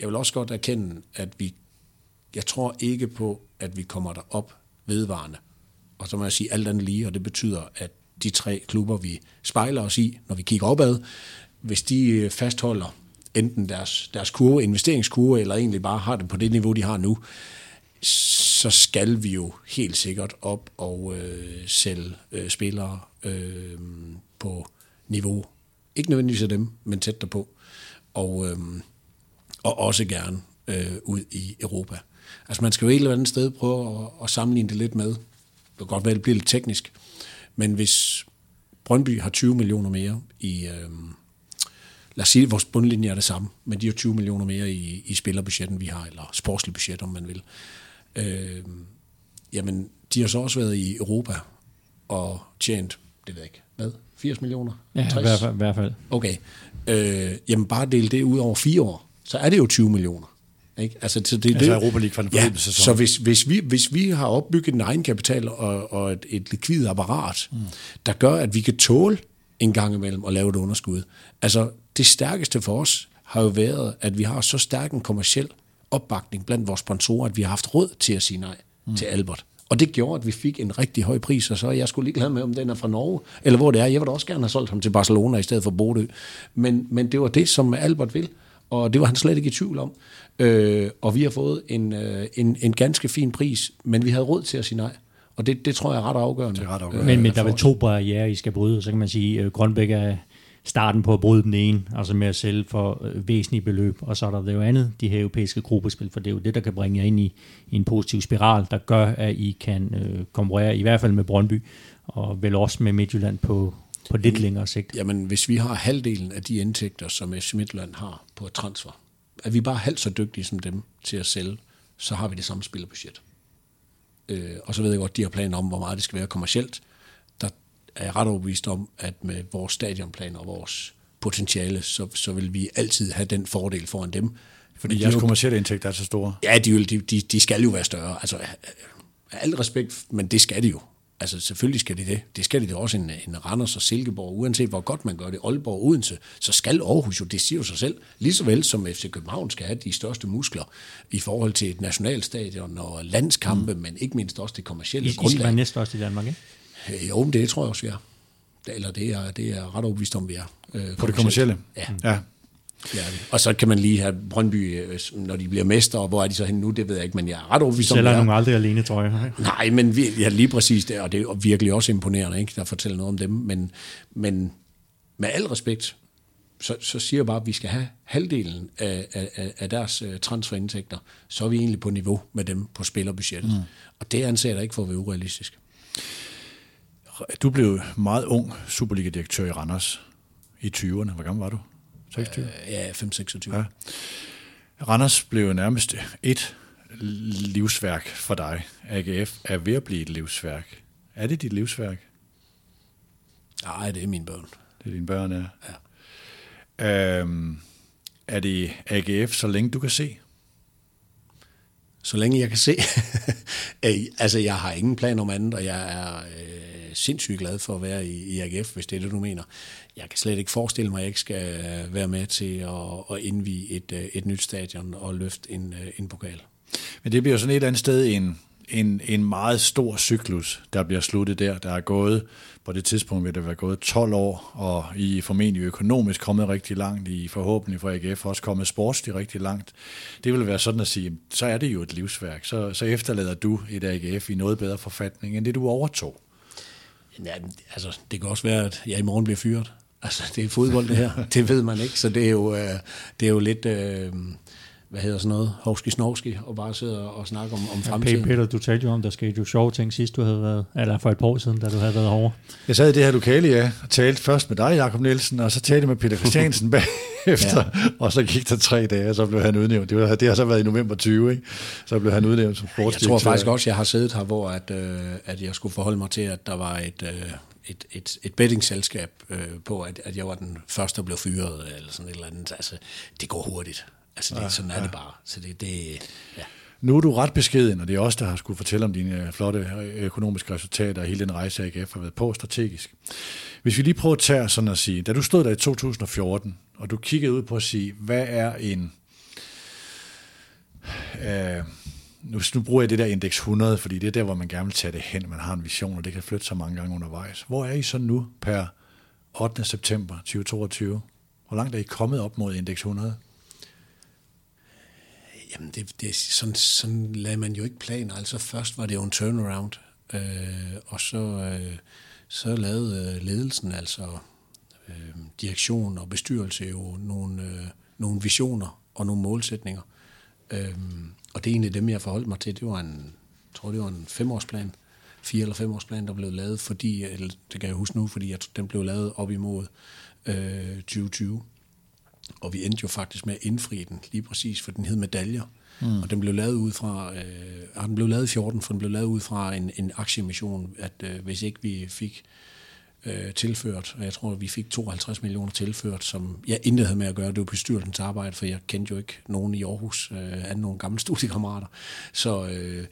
jeg vil også godt erkende, at vi, jeg tror ikke på, at vi kommer derop vedvarende. Og så må jeg sige alt andet lige, og det betyder, at de tre klubber, vi spejler os i, når vi kigger opad, hvis de øh, fastholder enten deres, deres kurve, investeringskurve, eller egentlig bare har det på det niveau, de har nu, så skal vi jo helt sikkert op og øh, sælge øh, spillere øh, på niveau. Ikke nødvendigvis af dem, men tæt derpå. Og, øh, og også gerne øh, ud i Europa. Altså man skal jo et eller andet sted prøve at, at sammenligne det lidt med. Det kan godt være, det bliver lidt teknisk. Men hvis Brøndby har 20 millioner mere i... Øh, lad os sige, at vores bundlinje er det samme, men de har 20 millioner mere i, i spillerbudgetten, vi har, eller sportslig budget, om man vil. Øh, jamen, de har så også været i Europa og tjent, det ved jeg ikke, hvad? 80 millioner?
Ja, 60? i hvert fald. I hvert fald.
Okay. Øh, jamen, bare dele det ud over fire år, så er det jo 20 millioner. Ikke?
Altså, så det, altså det, Europa League for den ja, sæson.
Så hvis, hvis, vi, hvis vi har opbygget en egenkapital og, og et, et likvid apparat, mm. der gør, at vi kan tåle en gang imellem at lave et underskud. Altså, det stærkeste for os har jo været, at vi har så stærk en kommersiel opbakning blandt vores sponsorer, at vi har haft råd til at sige nej mm. til Albert. Og det gjorde, at vi fik en rigtig høj pris, og så jeg skulle ikke have med, om den er fra Norge, eller hvor det er. Jeg ville også gerne have solgt ham til Barcelona i stedet for Bodø. Men, men det var det, som Albert vil, og det var han slet ikke i tvivl om. Øh, og vi har fået en, øh, en, en ganske fin pris, men vi havde råd til at sige nej. Og det, det tror jeg er ret afgørende.
Det er ret afgørende.
Men, men der er vel to barriere, I skal bryde. Så kan man sige, at Grønbæk er starten på at bryde den ene, altså med at sælge for øh, væsentlige beløb, og så er der det jo andet, de her europæiske gruppespil, for det er jo det, der kan bringe jer ind i, i en positiv spiral, der gør, at I kan øh, konkurrere, i hvert fald med Brøndby, og vel også med Midtjylland på, på lidt længere sigt.
Jamen, hvis vi har halvdelen af de indtægter, som FC Midtjylland har på transfer, er vi bare halvt så dygtige som dem til at sælge, så har vi det samme spillerbudget. Øh, og så ved jeg godt, de har planer om, hvor meget det skal være kommercielt, er jeg ret overbevist om, at med vores stadionplaner og vores potentiale, så, så vil vi altid have den fordel foran dem.
Fordi jeres kommersielle indtægter er så store?
Ja, de, de, de, de skal jo være større. Altså, al respekt, men det skal de jo. Altså selvfølgelig skal de det. Det skal de det også en, en Randers og Silkeborg, uanset hvor godt man gør det, Aalborg og Odense, så skal Aarhus jo, det siger jo sig selv, lige så vel som FC København skal have de største muskler i forhold til et nationalstadion og landskampe, mm. men ikke mindst også det kommercielle
I, grundlag. I skal være næstørste i Danmark, ikke?
Øh, jo, men det tror jeg også, vi er. Eller det er, det er ret overbevist om, vi er.
Øh, På det kommercielle?
Ja. ja. Ja, Og så kan man lige have Brøndby, øh, når de bliver mestre, og hvor er de så henne nu, det ved jeg ikke, men jeg er ret overbevist
om, Sælger nogle aldrig alene, tror jeg.
Nej, men vi, ja, lige præcis det, og det er virkelig også imponerende, ikke, der fortæller noget om dem, men, men med al respekt, så, så siger jeg bare, at vi skal have halvdelen af, af, af deres uh, transferindtægter, så er vi egentlig på niveau med dem på spillerbudgettet. Mm. Og det anser jeg ikke for at være urealistisk.
Du blev meget ung Superliga-direktør i Randers i 20'erne. Hvor gammel var du?
26? Øh, ja, 5-26. Ja.
Randers blev nærmest et livsværk for dig. AGF er ved at blive et livsværk. Er det dit livsværk?
Nej, det er mine børn.
Det er dine børn, ja.
ja.
Øhm, er det AGF, så længe du kan se?
Så længe jeg kan se. altså, jeg har ingen plan om andet, og jeg er øh, sindssygt glad for at være i, i AGF, hvis det er det, du mener. Jeg kan slet ikke forestille mig, at jeg ikke skal øh, være med til at, at indvige et, øh, et nyt stadion og løfte en, øh, en pokal.
Men det bliver sådan et eller andet sted en, en, en meget stor cyklus, der bliver sluttet der. Der er gået, på det tidspunkt vil det være gået 12 år, og I er formentlig økonomisk kommet rigtig langt, I forhåbentlig for AGF også kommet sportsligt rigtig langt. Det vil være sådan at sige, så er det jo et livsværk. Så, så efterlader du et AGF i noget bedre forfatning, end det du overtog.
Ja, altså, det kan også være, at jeg i morgen bliver fyret. Altså, det er fodbold det her. det ved man ikke, så det er jo, øh, det er jo lidt... Øh, hvad hedder sådan noget, hovski snovski, og bare sidde og snakke om, om fremtiden.
Ja, Peter, du talte jo om, der skete jo sjove ting sidst, du havde været, eller for et par år siden, da du havde været over.
Jeg sad i det her lokale, ja, og talte først med dig, Jakob Nielsen, og så talte jeg med Peter Christiansen bagefter, ja. og så gik der tre dage, og så blev han udnævnt. Det, var, det har så været i november 20, ikke? Så blev han udnævnt som sportsdirektør.
Jeg tror faktisk også, jeg har siddet her, hvor at, øh, at jeg skulle forholde mig til, at der var et, øh, et, et, et bettingselskab øh, på, at, at jeg var den første, der blev fyret, eller sådan et eller andet. Altså, det går hurtigt. Altså, det, ja, sådan er ja. det bare. Så det, det, ja.
Nu er du ret beskeden, og det er også der har skulle fortælle om dine flotte økonomiske resultater, og hele den rejse, AGF har været på strategisk. Hvis vi lige prøver at tage sådan at sige, da du stod der i 2014, og du kiggede ud på at sige, hvad er en... Øh, nu, nu bruger jeg det der indeks 100, fordi det er der, hvor man gerne vil tage det hen. Man har en vision, og det kan flytte så mange gange undervejs. Hvor er I så nu per 8. september 2022? Hvor langt er I kommet op mod indeks 100?
Jamen, det, det, sådan, sådan lagde man jo ikke planer. Altså først var det jo en turnaround, øh, og så, øh, så lavede øh, ledelsen, altså øh, direktion og bestyrelse jo nogle, øh, nogle visioner og nogle målsætninger. Øh, og det er egentlig dem, jeg forholdt mig til. Det var en, jeg tror, det var en femårsplan, fire eller femårsplan, der blev lavet, fordi, eller det kan jeg huske nu, fordi jeg, den blev lavet op imod øh, 2020. Og vi endte jo faktisk med at indfri den, lige præcis, for den hed medaljer. Mm. Og den blev lavet ud fra, øh, den blev lavet i 14, for den blev lavet ud fra en, en aktiemission, at øh, hvis ikke vi fik øh, tilført, og jeg tror, at vi fik 52 millioner tilført, som jeg intet havde med at gøre, det var bestyrelsens arbejde, for jeg kendte jo ikke nogen i Aarhus, øh, af nogle gamle studiekammerater. Så, øh,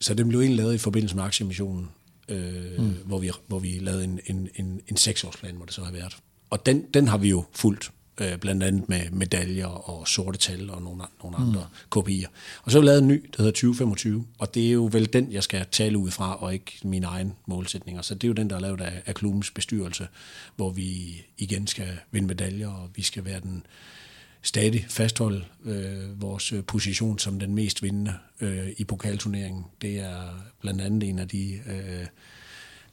så den blev egentlig lavet i forbindelse med aktiemissionen, øh, mm. hvor, vi, hvor vi lavede en, en, en, en seksårsplan, hvor det så har været. Og den, den har vi jo fulgt øh, blandt andet med medaljer og sorte tal og nogle, nogle andre mm. kopier. Og så har vi lavet en ny, der hedder 2025, og det er jo vel den, jeg skal tale ud fra, og ikke mine egne målsætninger. Så det er jo den, der er lavet af, af klubbens bestyrelse, hvor vi igen skal vinde medaljer, og vi skal være den stadig fastholde øh, vores position som den mest vindende øh, i pokalturneringen. Det er blandt andet en af de øh,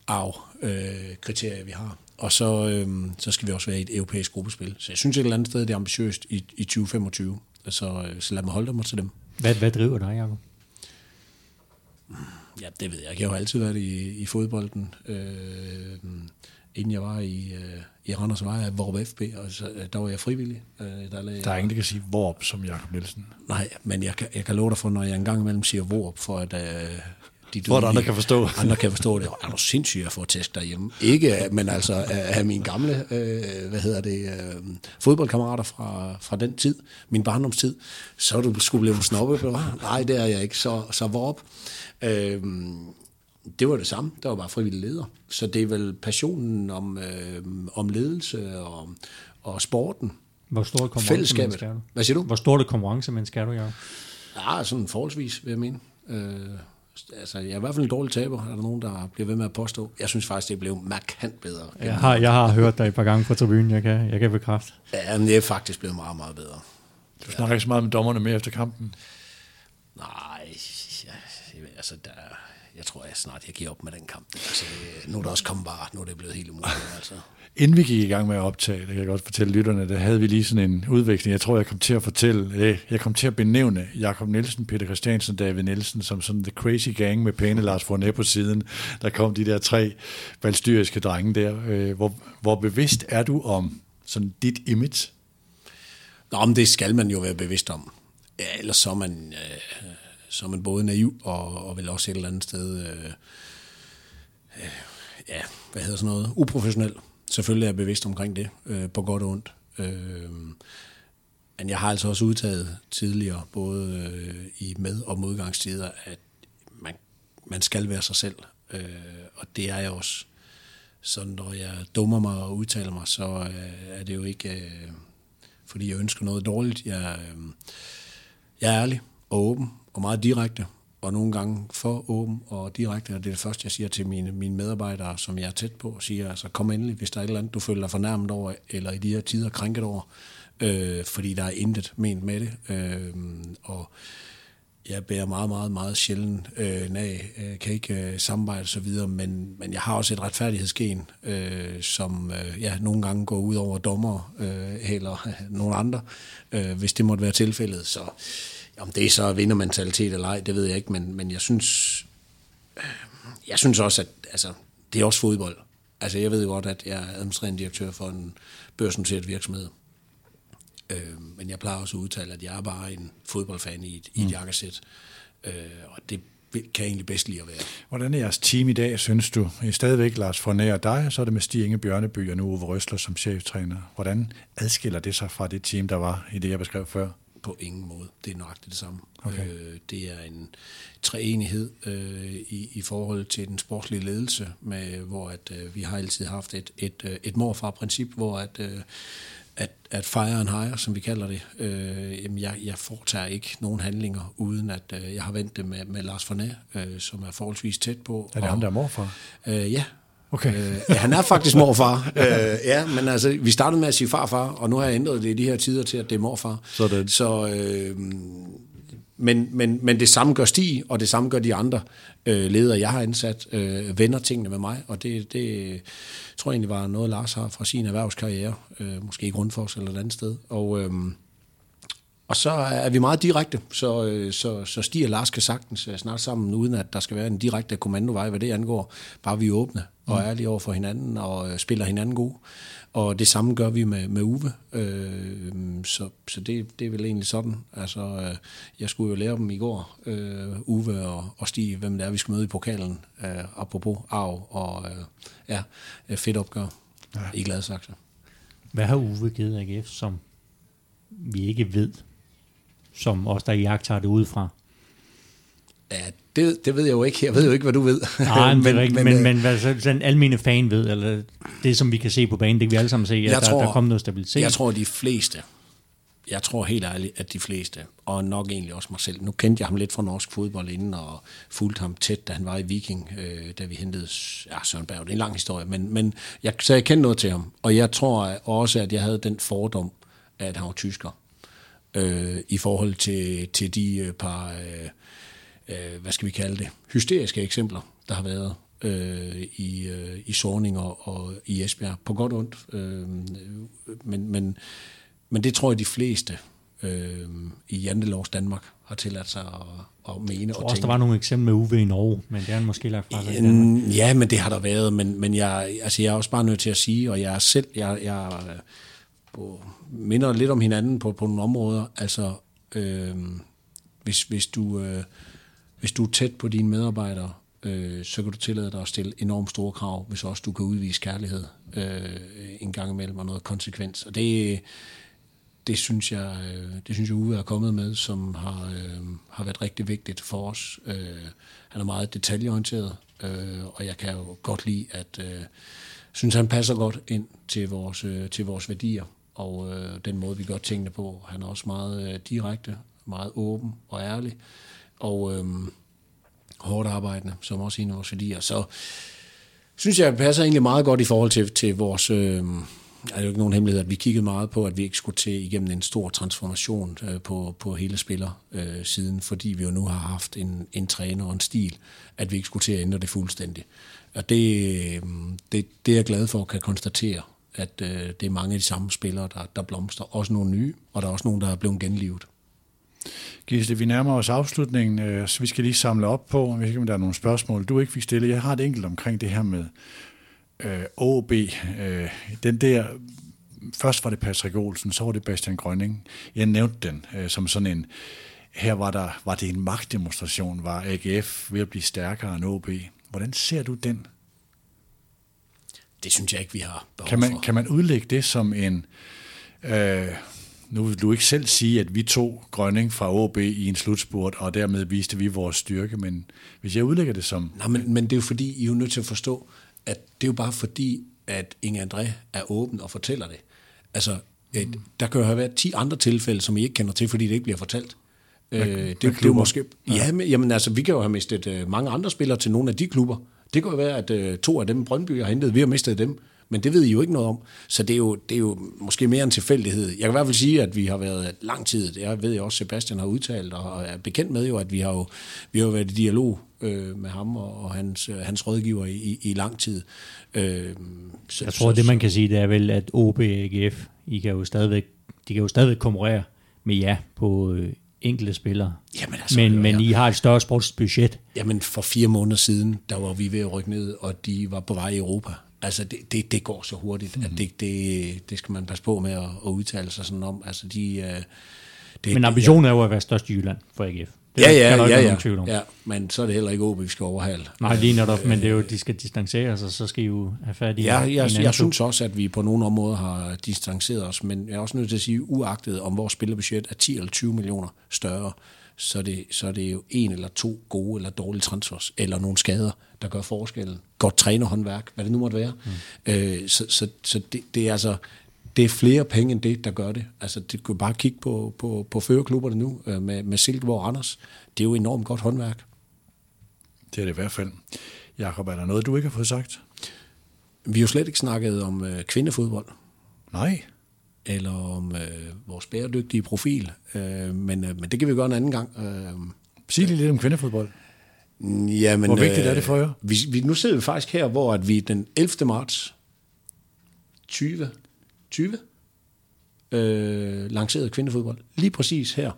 arv-kriterier, øh, vi har. Og så, øhm, så skal vi også være i et europæisk gruppespil. Så jeg synes et eller andet sted, det er ambitiøst i, i 2025. Så, øh, så lad mig holde mig til dem.
Hvad, hvad driver dig, Jacob?
Ja, det ved jeg. Jeg har jo altid været i, i fodbolden. Øh, inden jeg var i, øh, i Randers, var jeg Vorp FB, og så, øh, der var jeg frivillig. Øh,
der, lag, der er ingen, der kan sige Vorp som Jakob Nielsen.
Nej, men jeg, jeg kan love dig for, når jeg engang imellem siger Vorp, for at, øh,
de For at andre kan forstå.
Andre kan forstå det. Er du sindssygt at få tæsk derhjemme? Ikke, men altså af mine gamle, øh, hvad hedder det, øh, fodboldkammerater fra, fra den tid, min barndomstid, så du skulle blive snobbet. Nej, det er jeg ikke. Så, så op. Øh, det var det samme. Det var bare frivillige leder. Så det er vel passionen om, øh, om ledelse og, og sporten.
Hvor stor konkurrence skal du?
Hvad siger du?
Hvor stor det konkurrence er du, ja?
Ja, sådan forholdsvis, vil jeg mene. Øh, altså, jeg er i hvert fald en dårlig taber, er der nogen, der bliver ved med at påstå. Jeg synes faktisk, det blev markant bedre.
Jeg har, jeg har hørt dig et par gange fra tribunen, jeg kan, jeg kan bekræfte.
Ja, men det er faktisk blevet meget, meget bedre.
Du snakker ja. ikke så meget med dommerne mere efter kampen?
Nej, ja, altså, der, jeg tror jeg snart, jeg giver op med den kamp. Altså, nu er der også kommet bare, nu er det blevet helt umuligt. Altså.
Inden vi gik i gang med at optage, det kan jeg godt fortælle lytterne, der havde vi lige sådan en udveksling. Jeg tror, jeg kom til at fortælle, eh, jeg kom til at benævne Jakob Nielsen, Peter Christiansen, David Nielsen, som sådan the crazy gang med pæne Lars Fornet på siden. Der kom de der tre valstyriske drenge der. Eh, hvor, hvor bevidst er du om sådan dit image?
Nå, men det skal man jo være bevidst om. Ja, ellers så er man, øh, så er man både naiv og, og vel også et eller andet sted, øh, øh, ja, hvad hedder sådan noget, uprofessionel selvfølgelig er jeg bevidst omkring det, øh, på godt og ondt. Øh, men jeg har altså også udtaget tidligere, både øh, i med- og modgangstider, at man, man skal være sig selv. Øh, og det er jeg også. Så når jeg dummer mig og udtaler mig, så øh, er det jo ikke, øh, fordi jeg ønsker noget dårligt. Jeg, øh, jeg er ærlig og åben og meget direkte, og nogle gange for åben og direkte, og det er det første, jeg siger til mine, mine medarbejdere, som jeg er tæt på, siger, altså kom endelig, hvis der er et eller andet, du føler dig fornærmet over, eller i de her tider krænket over, øh, fordi der er intet ment med det, øh, og jeg bærer meget, meget, meget sjældent øh, af, øh, kan ikke øh, samarbejde og så videre, men, men jeg har også et retfærdighedsgen, øh, som øh, ja, nogle gange går ud over dommer øh, eller øh, nogle andre, øh, hvis det måtte være tilfældet. Så om det er så vindermentalitet eller ej, det ved jeg ikke, men, men jeg synes øh, jeg synes også, at altså, det er også fodbold. Altså jeg ved godt, at jeg er administrerende direktør for en børsnoteret virksomhed. Øh, men jeg plejer også at udtale, at jeg er bare en fodboldfan i et, mm. i et jakkesæt. Øh, og det kan jeg egentlig bedst lide at være.
Hvordan er jeres team i dag, synes du? I stadigvæk Lars Fornær og dig, så er det med Stig Inge Bjørneby og nu Uwe Røsler som cheftræner. Hvordan adskiller det sig fra det team, der var i det, jeg beskrev før?
På ingen måde. Det er nøjagtigt det samme. Okay. Øh, det er en treenighed øh, i, i forhold til den sportslige ledelse, med, hvor at, øh, vi har altid haft et, et, et, et morfar-princip, hvor at, øh, at, at fire and hire, som vi kalder det, øh, jamen jeg, jeg foretager ikke nogen handlinger, uden at øh, jeg har vendt det med, med Lars Fornæ, øh, som er forholdsvis tæt på.
Er det
og,
ham, der er morfar?
Øh, ja.
Okay.
Øh, ja, han er faktisk morfar. øh, ja, men altså, vi startede med at sige farfar, og nu har jeg ændret det i de her tider til, at det er morfar.
Sådan.
Så, øh, men, men, men det samme gør Stig, og det samme gør de andre øh, ledere, jeg har ansat, øh, vender tingene med mig, og det, det tror jeg egentlig var noget, Lars har fra sin erhvervskarriere, øh, måske i Grundfors eller et andet sted. Og, øh, og så er vi meget direkte, så, øh, så, så Stig og Lars kan sagtens øh, snart sammen, uden at der skal være en direkte kommandovej, hvad det angår. Bare vi er åbne og mm. ærlige over for hinanden og øh, spiller hinanden god. Og det samme gør vi med, med Uwe. Øh, så så det, det er vel egentlig sådan. Altså, øh, jeg skulle jo lære dem i går, øh, Uwe og, og Stig, hvem det er, vi skal møde i pokalen. Øh, apropos arv og øh, ja, fedt opgør ja. i Gladsaxe.
Hvad har Uwe givet AGF, som vi ikke ved, som os, der jagter det udefra?
Ja, det, det ved jeg jo ikke. Jeg ved jo ikke, hvad du ved.
Nej, men, men, men, men, men hvad så, den almene fan ved, eller det, som vi kan se på banen, det kan vi alle sammen se, at der, tror, der kommer noget stabilitet.
Jeg tror, de fleste, jeg tror helt ærligt, at de fleste, og nok egentlig også mig selv, nu kendte jeg ham lidt fra norsk fodbold inden, og fulgte ham tæt, da han var i Viking, øh, da vi hentede ja, Søren Berg. Det er en lang historie, men, men jeg, så jeg kendte noget til ham. Og jeg tror også, at jeg havde den fordom, at han var tysker, øh, i forhold til, til de øh, par... Øh, øh, hvad skal vi kalde det, hysteriske eksempler, der har været øh, i, øh, i Sorning og, og i Esbjerg, på godt og ondt. Øh, men, men, men det tror jeg, de fleste øh, i Jantelovs Danmark har tilladt sig at, at mene jeg tror
og
også,
der var nogle eksempler med Uwe i Norge, men det har han måske lagt fra sig
i Ja, men det har der været, men, men jeg, altså, jeg er også bare nødt til at sige, og jeg er selv, jeg, jeg på, minder lidt om hinanden på, på nogle områder, altså øh, hvis, hvis du... Øh, hvis du er tæt på dine medarbejdere, øh, så kan du tillade dig at stille enormt store krav, hvis også du kan udvise kærlighed øh, en gang imellem og noget konsekvens. Og det, det synes jeg, øh, det synes jeg Uwe er kommet med, som har, øh, har været rigtig vigtigt for os. Øh, han er meget detaljeorienteret, øh, og jeg kan jo godt lide, at øh, synes han passer godt ind til vores, øh, til vores værdier og øh, den måde, vi gør tingene på. Han er også meget øh, direkte, meget åben og ærlig og øh, hårdt arbejdende, som også en af vores værdier. Så synes jeg, det passer egentlig meget godt i forhold til, til vores... Øh, er det jo ikke nogen hemmelighed, at vi kiggede meget på, at vi ikke skulle til igennem en stor transformation øh, på, på hele spillersiden, siden, fordi vi jo nu har haft en, en træner og en stil, at vi ikke skulle til at ændre det fuldstændigt. Og det, øh, det, det er jeg glad for at kan konstatere, at øh, det er mange af de samme spillere, der, der blomster. Også nogle nye, og der er også nogle, der er blevet genlivet.
Gisle, vi nærmer os afslutningen, øh, så vi skal lige samle op på, om der er nogle spørgsmål, du ikke fik stille. Jeg har et enkelt omkring det her med øh, OB. Øh, den der, først var det Patrick Olsen, så var det Bastian Grønning. Jeg nævnte den øh, som sådan en, her var, der, var det en magtdemonstration, var AGF ved at blive stærkere end OB. Hvordan ser du den?
Det synes jeg ikke, vi har behov
Kan man,
for.
kan man udlægge det som en... Øh, nu vil du ikke selv sige, at vi tog Grønning fra OB i en slutspurt, og dermed viste vi vores styrke, men hvis jeg udlægger det som...
Nej, men, men det er jo fordi, I er jo nødt til at forstå, at det er jo bare fordi, at Inge André er åben og fortæller det. Altså, et, der kan jo have været 10 andre tilfælde, som I ikke kender til, fordi det ikke bliver fortalt. Øh, det, det er jo måske... Ja, men, jamen altså, vi kan jo have mistet øh, mange andre spillere til nogle af de klubber. Det jo være, at øh, to af dem Brøndby har hentet, vi har mistet dem. Men det ved I jo ikke noget om. Så det er jo, det er jo måske mere en tilfældighed. Jeg kan i hvert fald sige, at vi har været lang tid, jeg ved jo også, Sebastian har udtalt, og er bekendt med jo, at vi har jo, vi har jo været i dialog øh, med ham og, og hans, øh, hans rådgiver i, i, i lang tid. Øh, så,
Jeg tror, det man kan sige, det er vel, at OB og AGF, I kan jo stadigvæk, de kan jo stadigvæk konkurrere med jer på øh, enkelte spillere.
Jamen altså,
men, men. I har et større sportsbudget.
Jamen, for fire måneder siden, der var vi ved at rykke ned, og de var på vej i Europa. Altså, det, det, det går så hurtigt, mm-hmm. at det, det, det skal man passe på med at, at udtale sig sådan om. Altså, de... øh, Det,
Men ambitionen er jo at være størst i Jylland for AGF. Det
Ja,
kan
ja,
der ikke
ja, ja,
tvivl om.
ja. Men så er det heller ikke OB, vi skal overhale.
Nej, lige netop, men det er jo, de skal distancere sig, så skal I jo have fat i
Ja, jeg, jeg
klub.
synes også, at vi på nogle områder har distanceret os, men jeg er også nødt til at sige, uagtet om vores spillerbudget er 10 eller 20 millioner større, så er, det, så er det jo en eller to gode eller dårlige transfers, eller nogle skader, der gør forskellen. Godt trænerhåndværk, hvad det nu måtte være. Mm. Øh, så så, så det, det er altså det er flere penge end det, der gør det. Altså, det kan bare kigge på, på, på førerklubberne nu, øh, med, med Silkeborg og Randers. Det er jo enormt godt håndværk.
Det er det i hvert fald. Jakob, er der noget, du ikke har fået sagt?
Vi har jo slet ikke snakket om øh, kvindefodbold.
Nej.
eller om øh, vores bæredygtige profil. Øh, men, øh, men det kan vi gøre en anden gang. Øh,
Sig lige lidt om kvindefodbold.
ja, men,
Hvor vigtigt er det for jer?
Vi, vi, nu sidder vi faktisk her, hvor at vi den 11. marts 20, 20 øh, lancerede kvindefodbold. Lige præcis her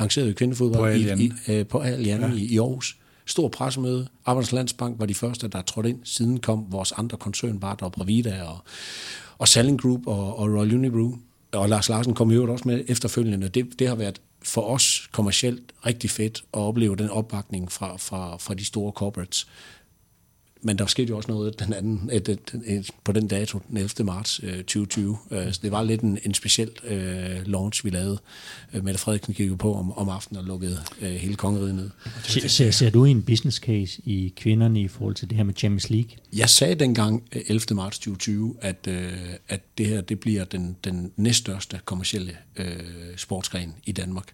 lancerede vi kvindefodbold
På Al
i, i, øh, på Al Jan ja. i, i Aarhus. Stor pressemøde. Arbejdernes Landsbank var de første, der trådte ind. Siden kom vores andre koncern, Bart og Bravida og, og Salling Group og, og Royal Unibrew. Og Lars Larsen kom jo også med efterfølgende. Det, det har været for os kommercielt rigtig fedt at opleve den opbakning fra, fra, fra de store corporates. Men der skete jo også noget den anden, et, et, et, på den dato, den 11. marts øh, 2020. Øh, så det var lidt en, en speciel øh, launch, vi lavede. Øh, Mette Frederiksen gik jo på om, om aftenen og lukkede øh, hele kongeriget ned.
Ser, ser, ser du en business case i kvinderne i forhold til det her med Champions League?
Jeg sagde dengang øh, 11. marts 2020, at, øh, at det her det bliver den, den næststørste kommercielle øh, sportsgren i Danmark.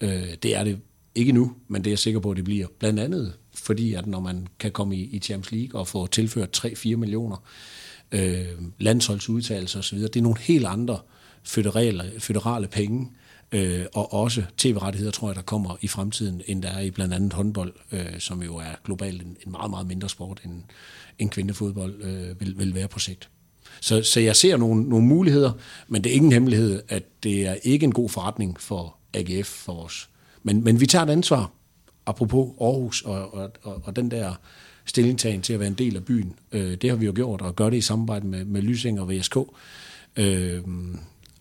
Øh, det er det ikke nu, men det er jeg sikker på, at det bliver. Blandt andet fordi, at når man kan komme i, i Champions League og få tilført 3-4 millioner øh, landsholdsudtalelser osv., det er nogle helt andre føderale, føderale penge, øh, og også tv-rettigheder, tror jeg, der kommer i fremtiden, end der er i blandt andet håndbold, øh, som jo er globalt en, en meget, meget mindre sport, end, end kvindefodbold øh, vil, vil være på sigt. Så, så jeg ser nogle, nogle muligheder, men det er ingen hemmelighed, at det er ikke en god forretning for AGF for os. Men, men vi tager et ansvar, apropos Aarhus og, og, og, og den der stillingtagen til at være en del af byen. Øh, det har vi jo gjort, og gør det i samarbejde med, med Lysing og VSK. Øh,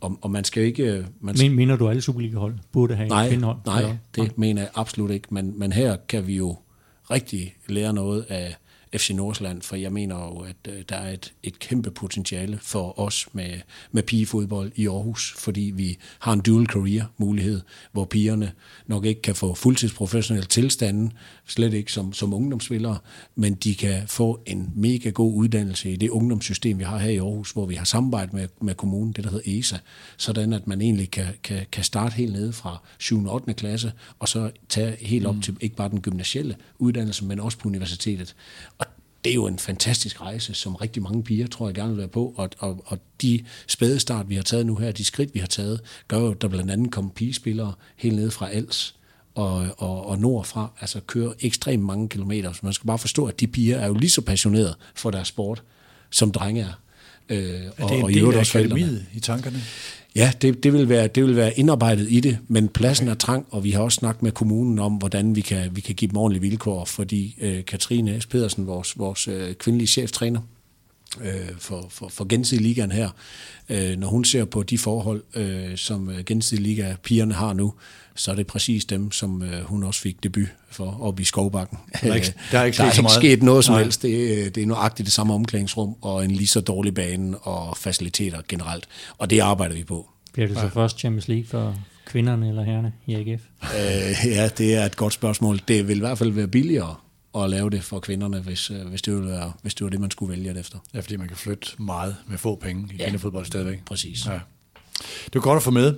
og, og man skal ikke... Man skal,
Men, mener du, alle Superliga-hold burde have
nej,
kvindehold?
nej,
Eller?
det mener jeg absolut ikke. Men, men her kan vi jo rigtig lære noget af FC Nordsjælland, for jeg mener jo, at øh, der er et, et kæmpe potentiale for os med, med pigefodbold i Aarhus, fordi vi har en dual career mulighed, hvor pigerne nok ikke kan få fuldtidsprofessionel tilstanden, slet ikke som, som ungdomsspillere, men de kan få en mega god uddannelse i det ungdomssystem, vi har her i Aarhus, hvor vi har samarbejde med, med kommunen, det der hedder ESA, sådan at man egentlig kan, kan, kan starte helt nede fra 7. og 8. klasse, og så tage helt op mm. til ikke bare den gymnasielle uddannelse, men også på universitetet. Og det er jo en fantastisk rejse, som rigtig mange piger, tror jeg, gerne vil være på. Og, og, og de spæde start, vi har taget nu her, de skridt, vi har taget, gør jo, at der blandt andet kommer pigespillere helt ned fra Als og, og, og nordfra, altså kører ekstremt mange kilometer. Så man skal bare forstå, at de piger er jo lige så passionerede for deres sport, som drenge er. Øh,
Er
og,
det en
og
del
øvrigt
af
også
akademiet i tankerne?
Ja, det, det, vil være, det vil være indarbejdet i det, men pladsen er trang, og vi har også snakket med kommunen om, hvordan vi kan, vi kan give dem ordentlige vilkår, fordi øh, Katrine S. Pedersen, vores, vores øh, kvindelige cheftræner, øh, for, for, for gensidig ligaen her. Øh, når hun ser på de forhold, øh, som øh, gensidig liga pigerne har nu, så er det præcis dem, som øh, hun også fik debut for oppe i Skovbakken.
Der er ikke, der er ikke,
der er ikke
meget.
sket noget som
Nej.
helst. Det, det er nøjagtigt det samme omklædningsrum, og en lige så dårlig bane og faciliteter generelt. Og det arbejder vi på.
Bliver det så først Champions League for kvinderne eller herrerne i AGF?
Øh, ja, det er et godt spørgsmål. Det vil i hvert fald være billigere at lave det for kvinderne, hvis, øh, hvis, det, ville være, hvis det var det, man skulle vælge efter.
Ja, fordi man kan flytte meget med få penge i
Ja.
kvindefodbold stadigvæk.
Præcis.
Ja. Det er godt at få med.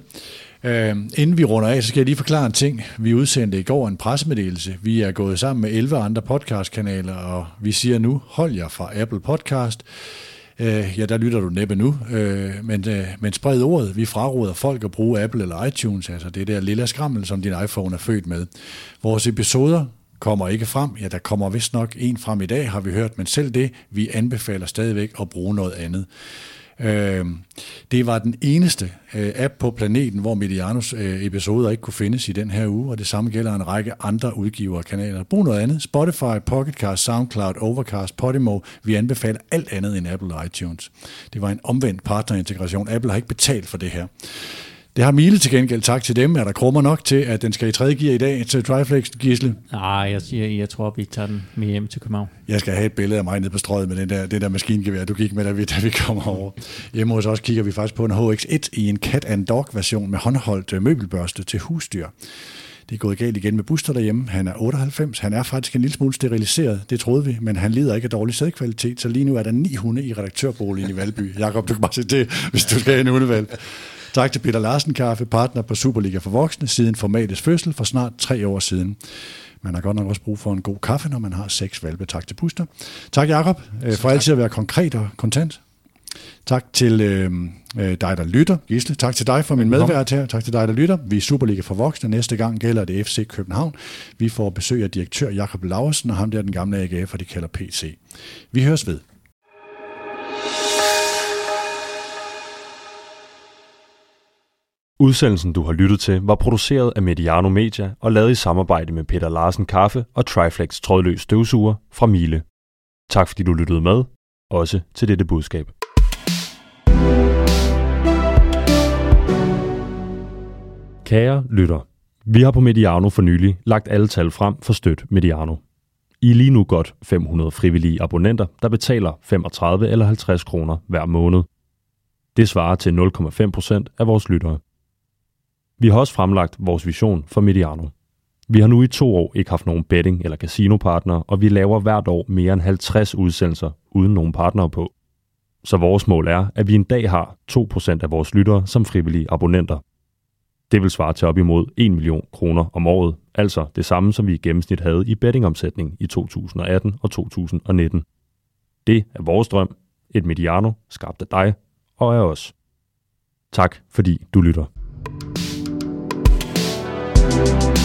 Øh, inden vi runder af, så skal jeg lige forklare en ting. Vi udsendte i går en pressemeddelelse. Vi er gået sammen med 11 andre podcastkanaler, og vi siger nu, hold jer fra Apple Podcast. Øh, ja, der lytter du næppe nu, øh, men, øh, men spred ordet. Vi fraråder folk at bruge Apple eller iTunes, altså det der lille skrammel, som din iPhone er født med. Vores episoder kommer ikke frem. Ja, der kommer vist nok en frem i dag, har vi hørt, men selv det, vi anbefaler stadigvæk at bruge noget andet. Øh, det var den eneste øh, app på planeten, hvor Medianos øh, episoder ikke kunne findes i den her uge, og det samme gælder en række andre udgivere og kanaler. Brug noget andet. Spotify, Pocketcast, SoundCloud, Overcast, Podimo. Vi anbefaler alt andet end Apple og iTunes. Det var en omvendt partnerintegration. Apple har ikke betalt for det her. Det har Mile til gengæld. Tak til dem. Er der krummer nok til, at den skal i tredje gear i dag til Triflex, Gisle?
Nej, jeg, siger, jeg tror, vi tager den med hjem til København.
Jeg skal have et billede af mig nede på strøget med den der, det der maskingevær, du gik med, da vi, da vi kommer over. Hjemme hos os kigger vi faktisk på en HX1 i en cat and dog version med håndholdt øh, møbelbørste til husdyr. Det er gået galt igen med Buster derhjemme. Han er 98. Han er faktisk en lille smule steriliseret, det troede vi, men han lider ikke af dårlig sædkvalitet, så lige nu er der ni hunde i redaktørboligen i Valby. Jakob, du kan bare se det, hvis du skal have en hundevalg. Tak til Peter Larsen Kaffe, partner på Superliga for Voksne, siden formatets fødsel for snart tre år siden. Man har godt nok også brug for en god kaffe, når man har seks valpe. Tak til Buster. Tak Jakob øh, for altid at være konkret og kontant. Tak til øh, øh, dig, der lytter. Gisle, tak til dig for min medvært her. Tak til dig, der lytter. Vi er Superliga for Voksne. Næste gang gælder det FC København. Vi får besøg af direktør Jakob Laversen, og ham der er den gamle AGF, og de kalder PC. Vi høres ved.
Udsendelsen, du har lyttet til, var produceret af Mediano Media og lavet i samarbejde med Peter Larsen Kaffe og Triflex trådløs støvsuger fra Miele. Tak fordi du lyttede med, også til dette budskab. Kære lytter, vi har på Mediano for nylig lagt alle tal frem for støt Mediano. I er lige nu godt 500 frivillige abonnenter, der betaler 35 eller 50 kroner hver måned. Det svarer til 0,5 procent af vores lyttere. Vi har også fremlagt vores vision for Mediano. Vi har nu i to år ikke haft nogen betting- eller casinopartnere, og vi laver hvert år mere end 50 udsendelser uden nogen partnere på. Så vores mål er, at vi en dag har 2% af vores lyttere som frivillige abonnenter. Det vil svare til op imod 1 million kroner om året, altså det samme som vi i gennemsnit havde i bettingomsætning i 2018 og 2019. Det er vores drøm, et Mediano skabt af dig og af os. Tak fordi du lytter.
Thank you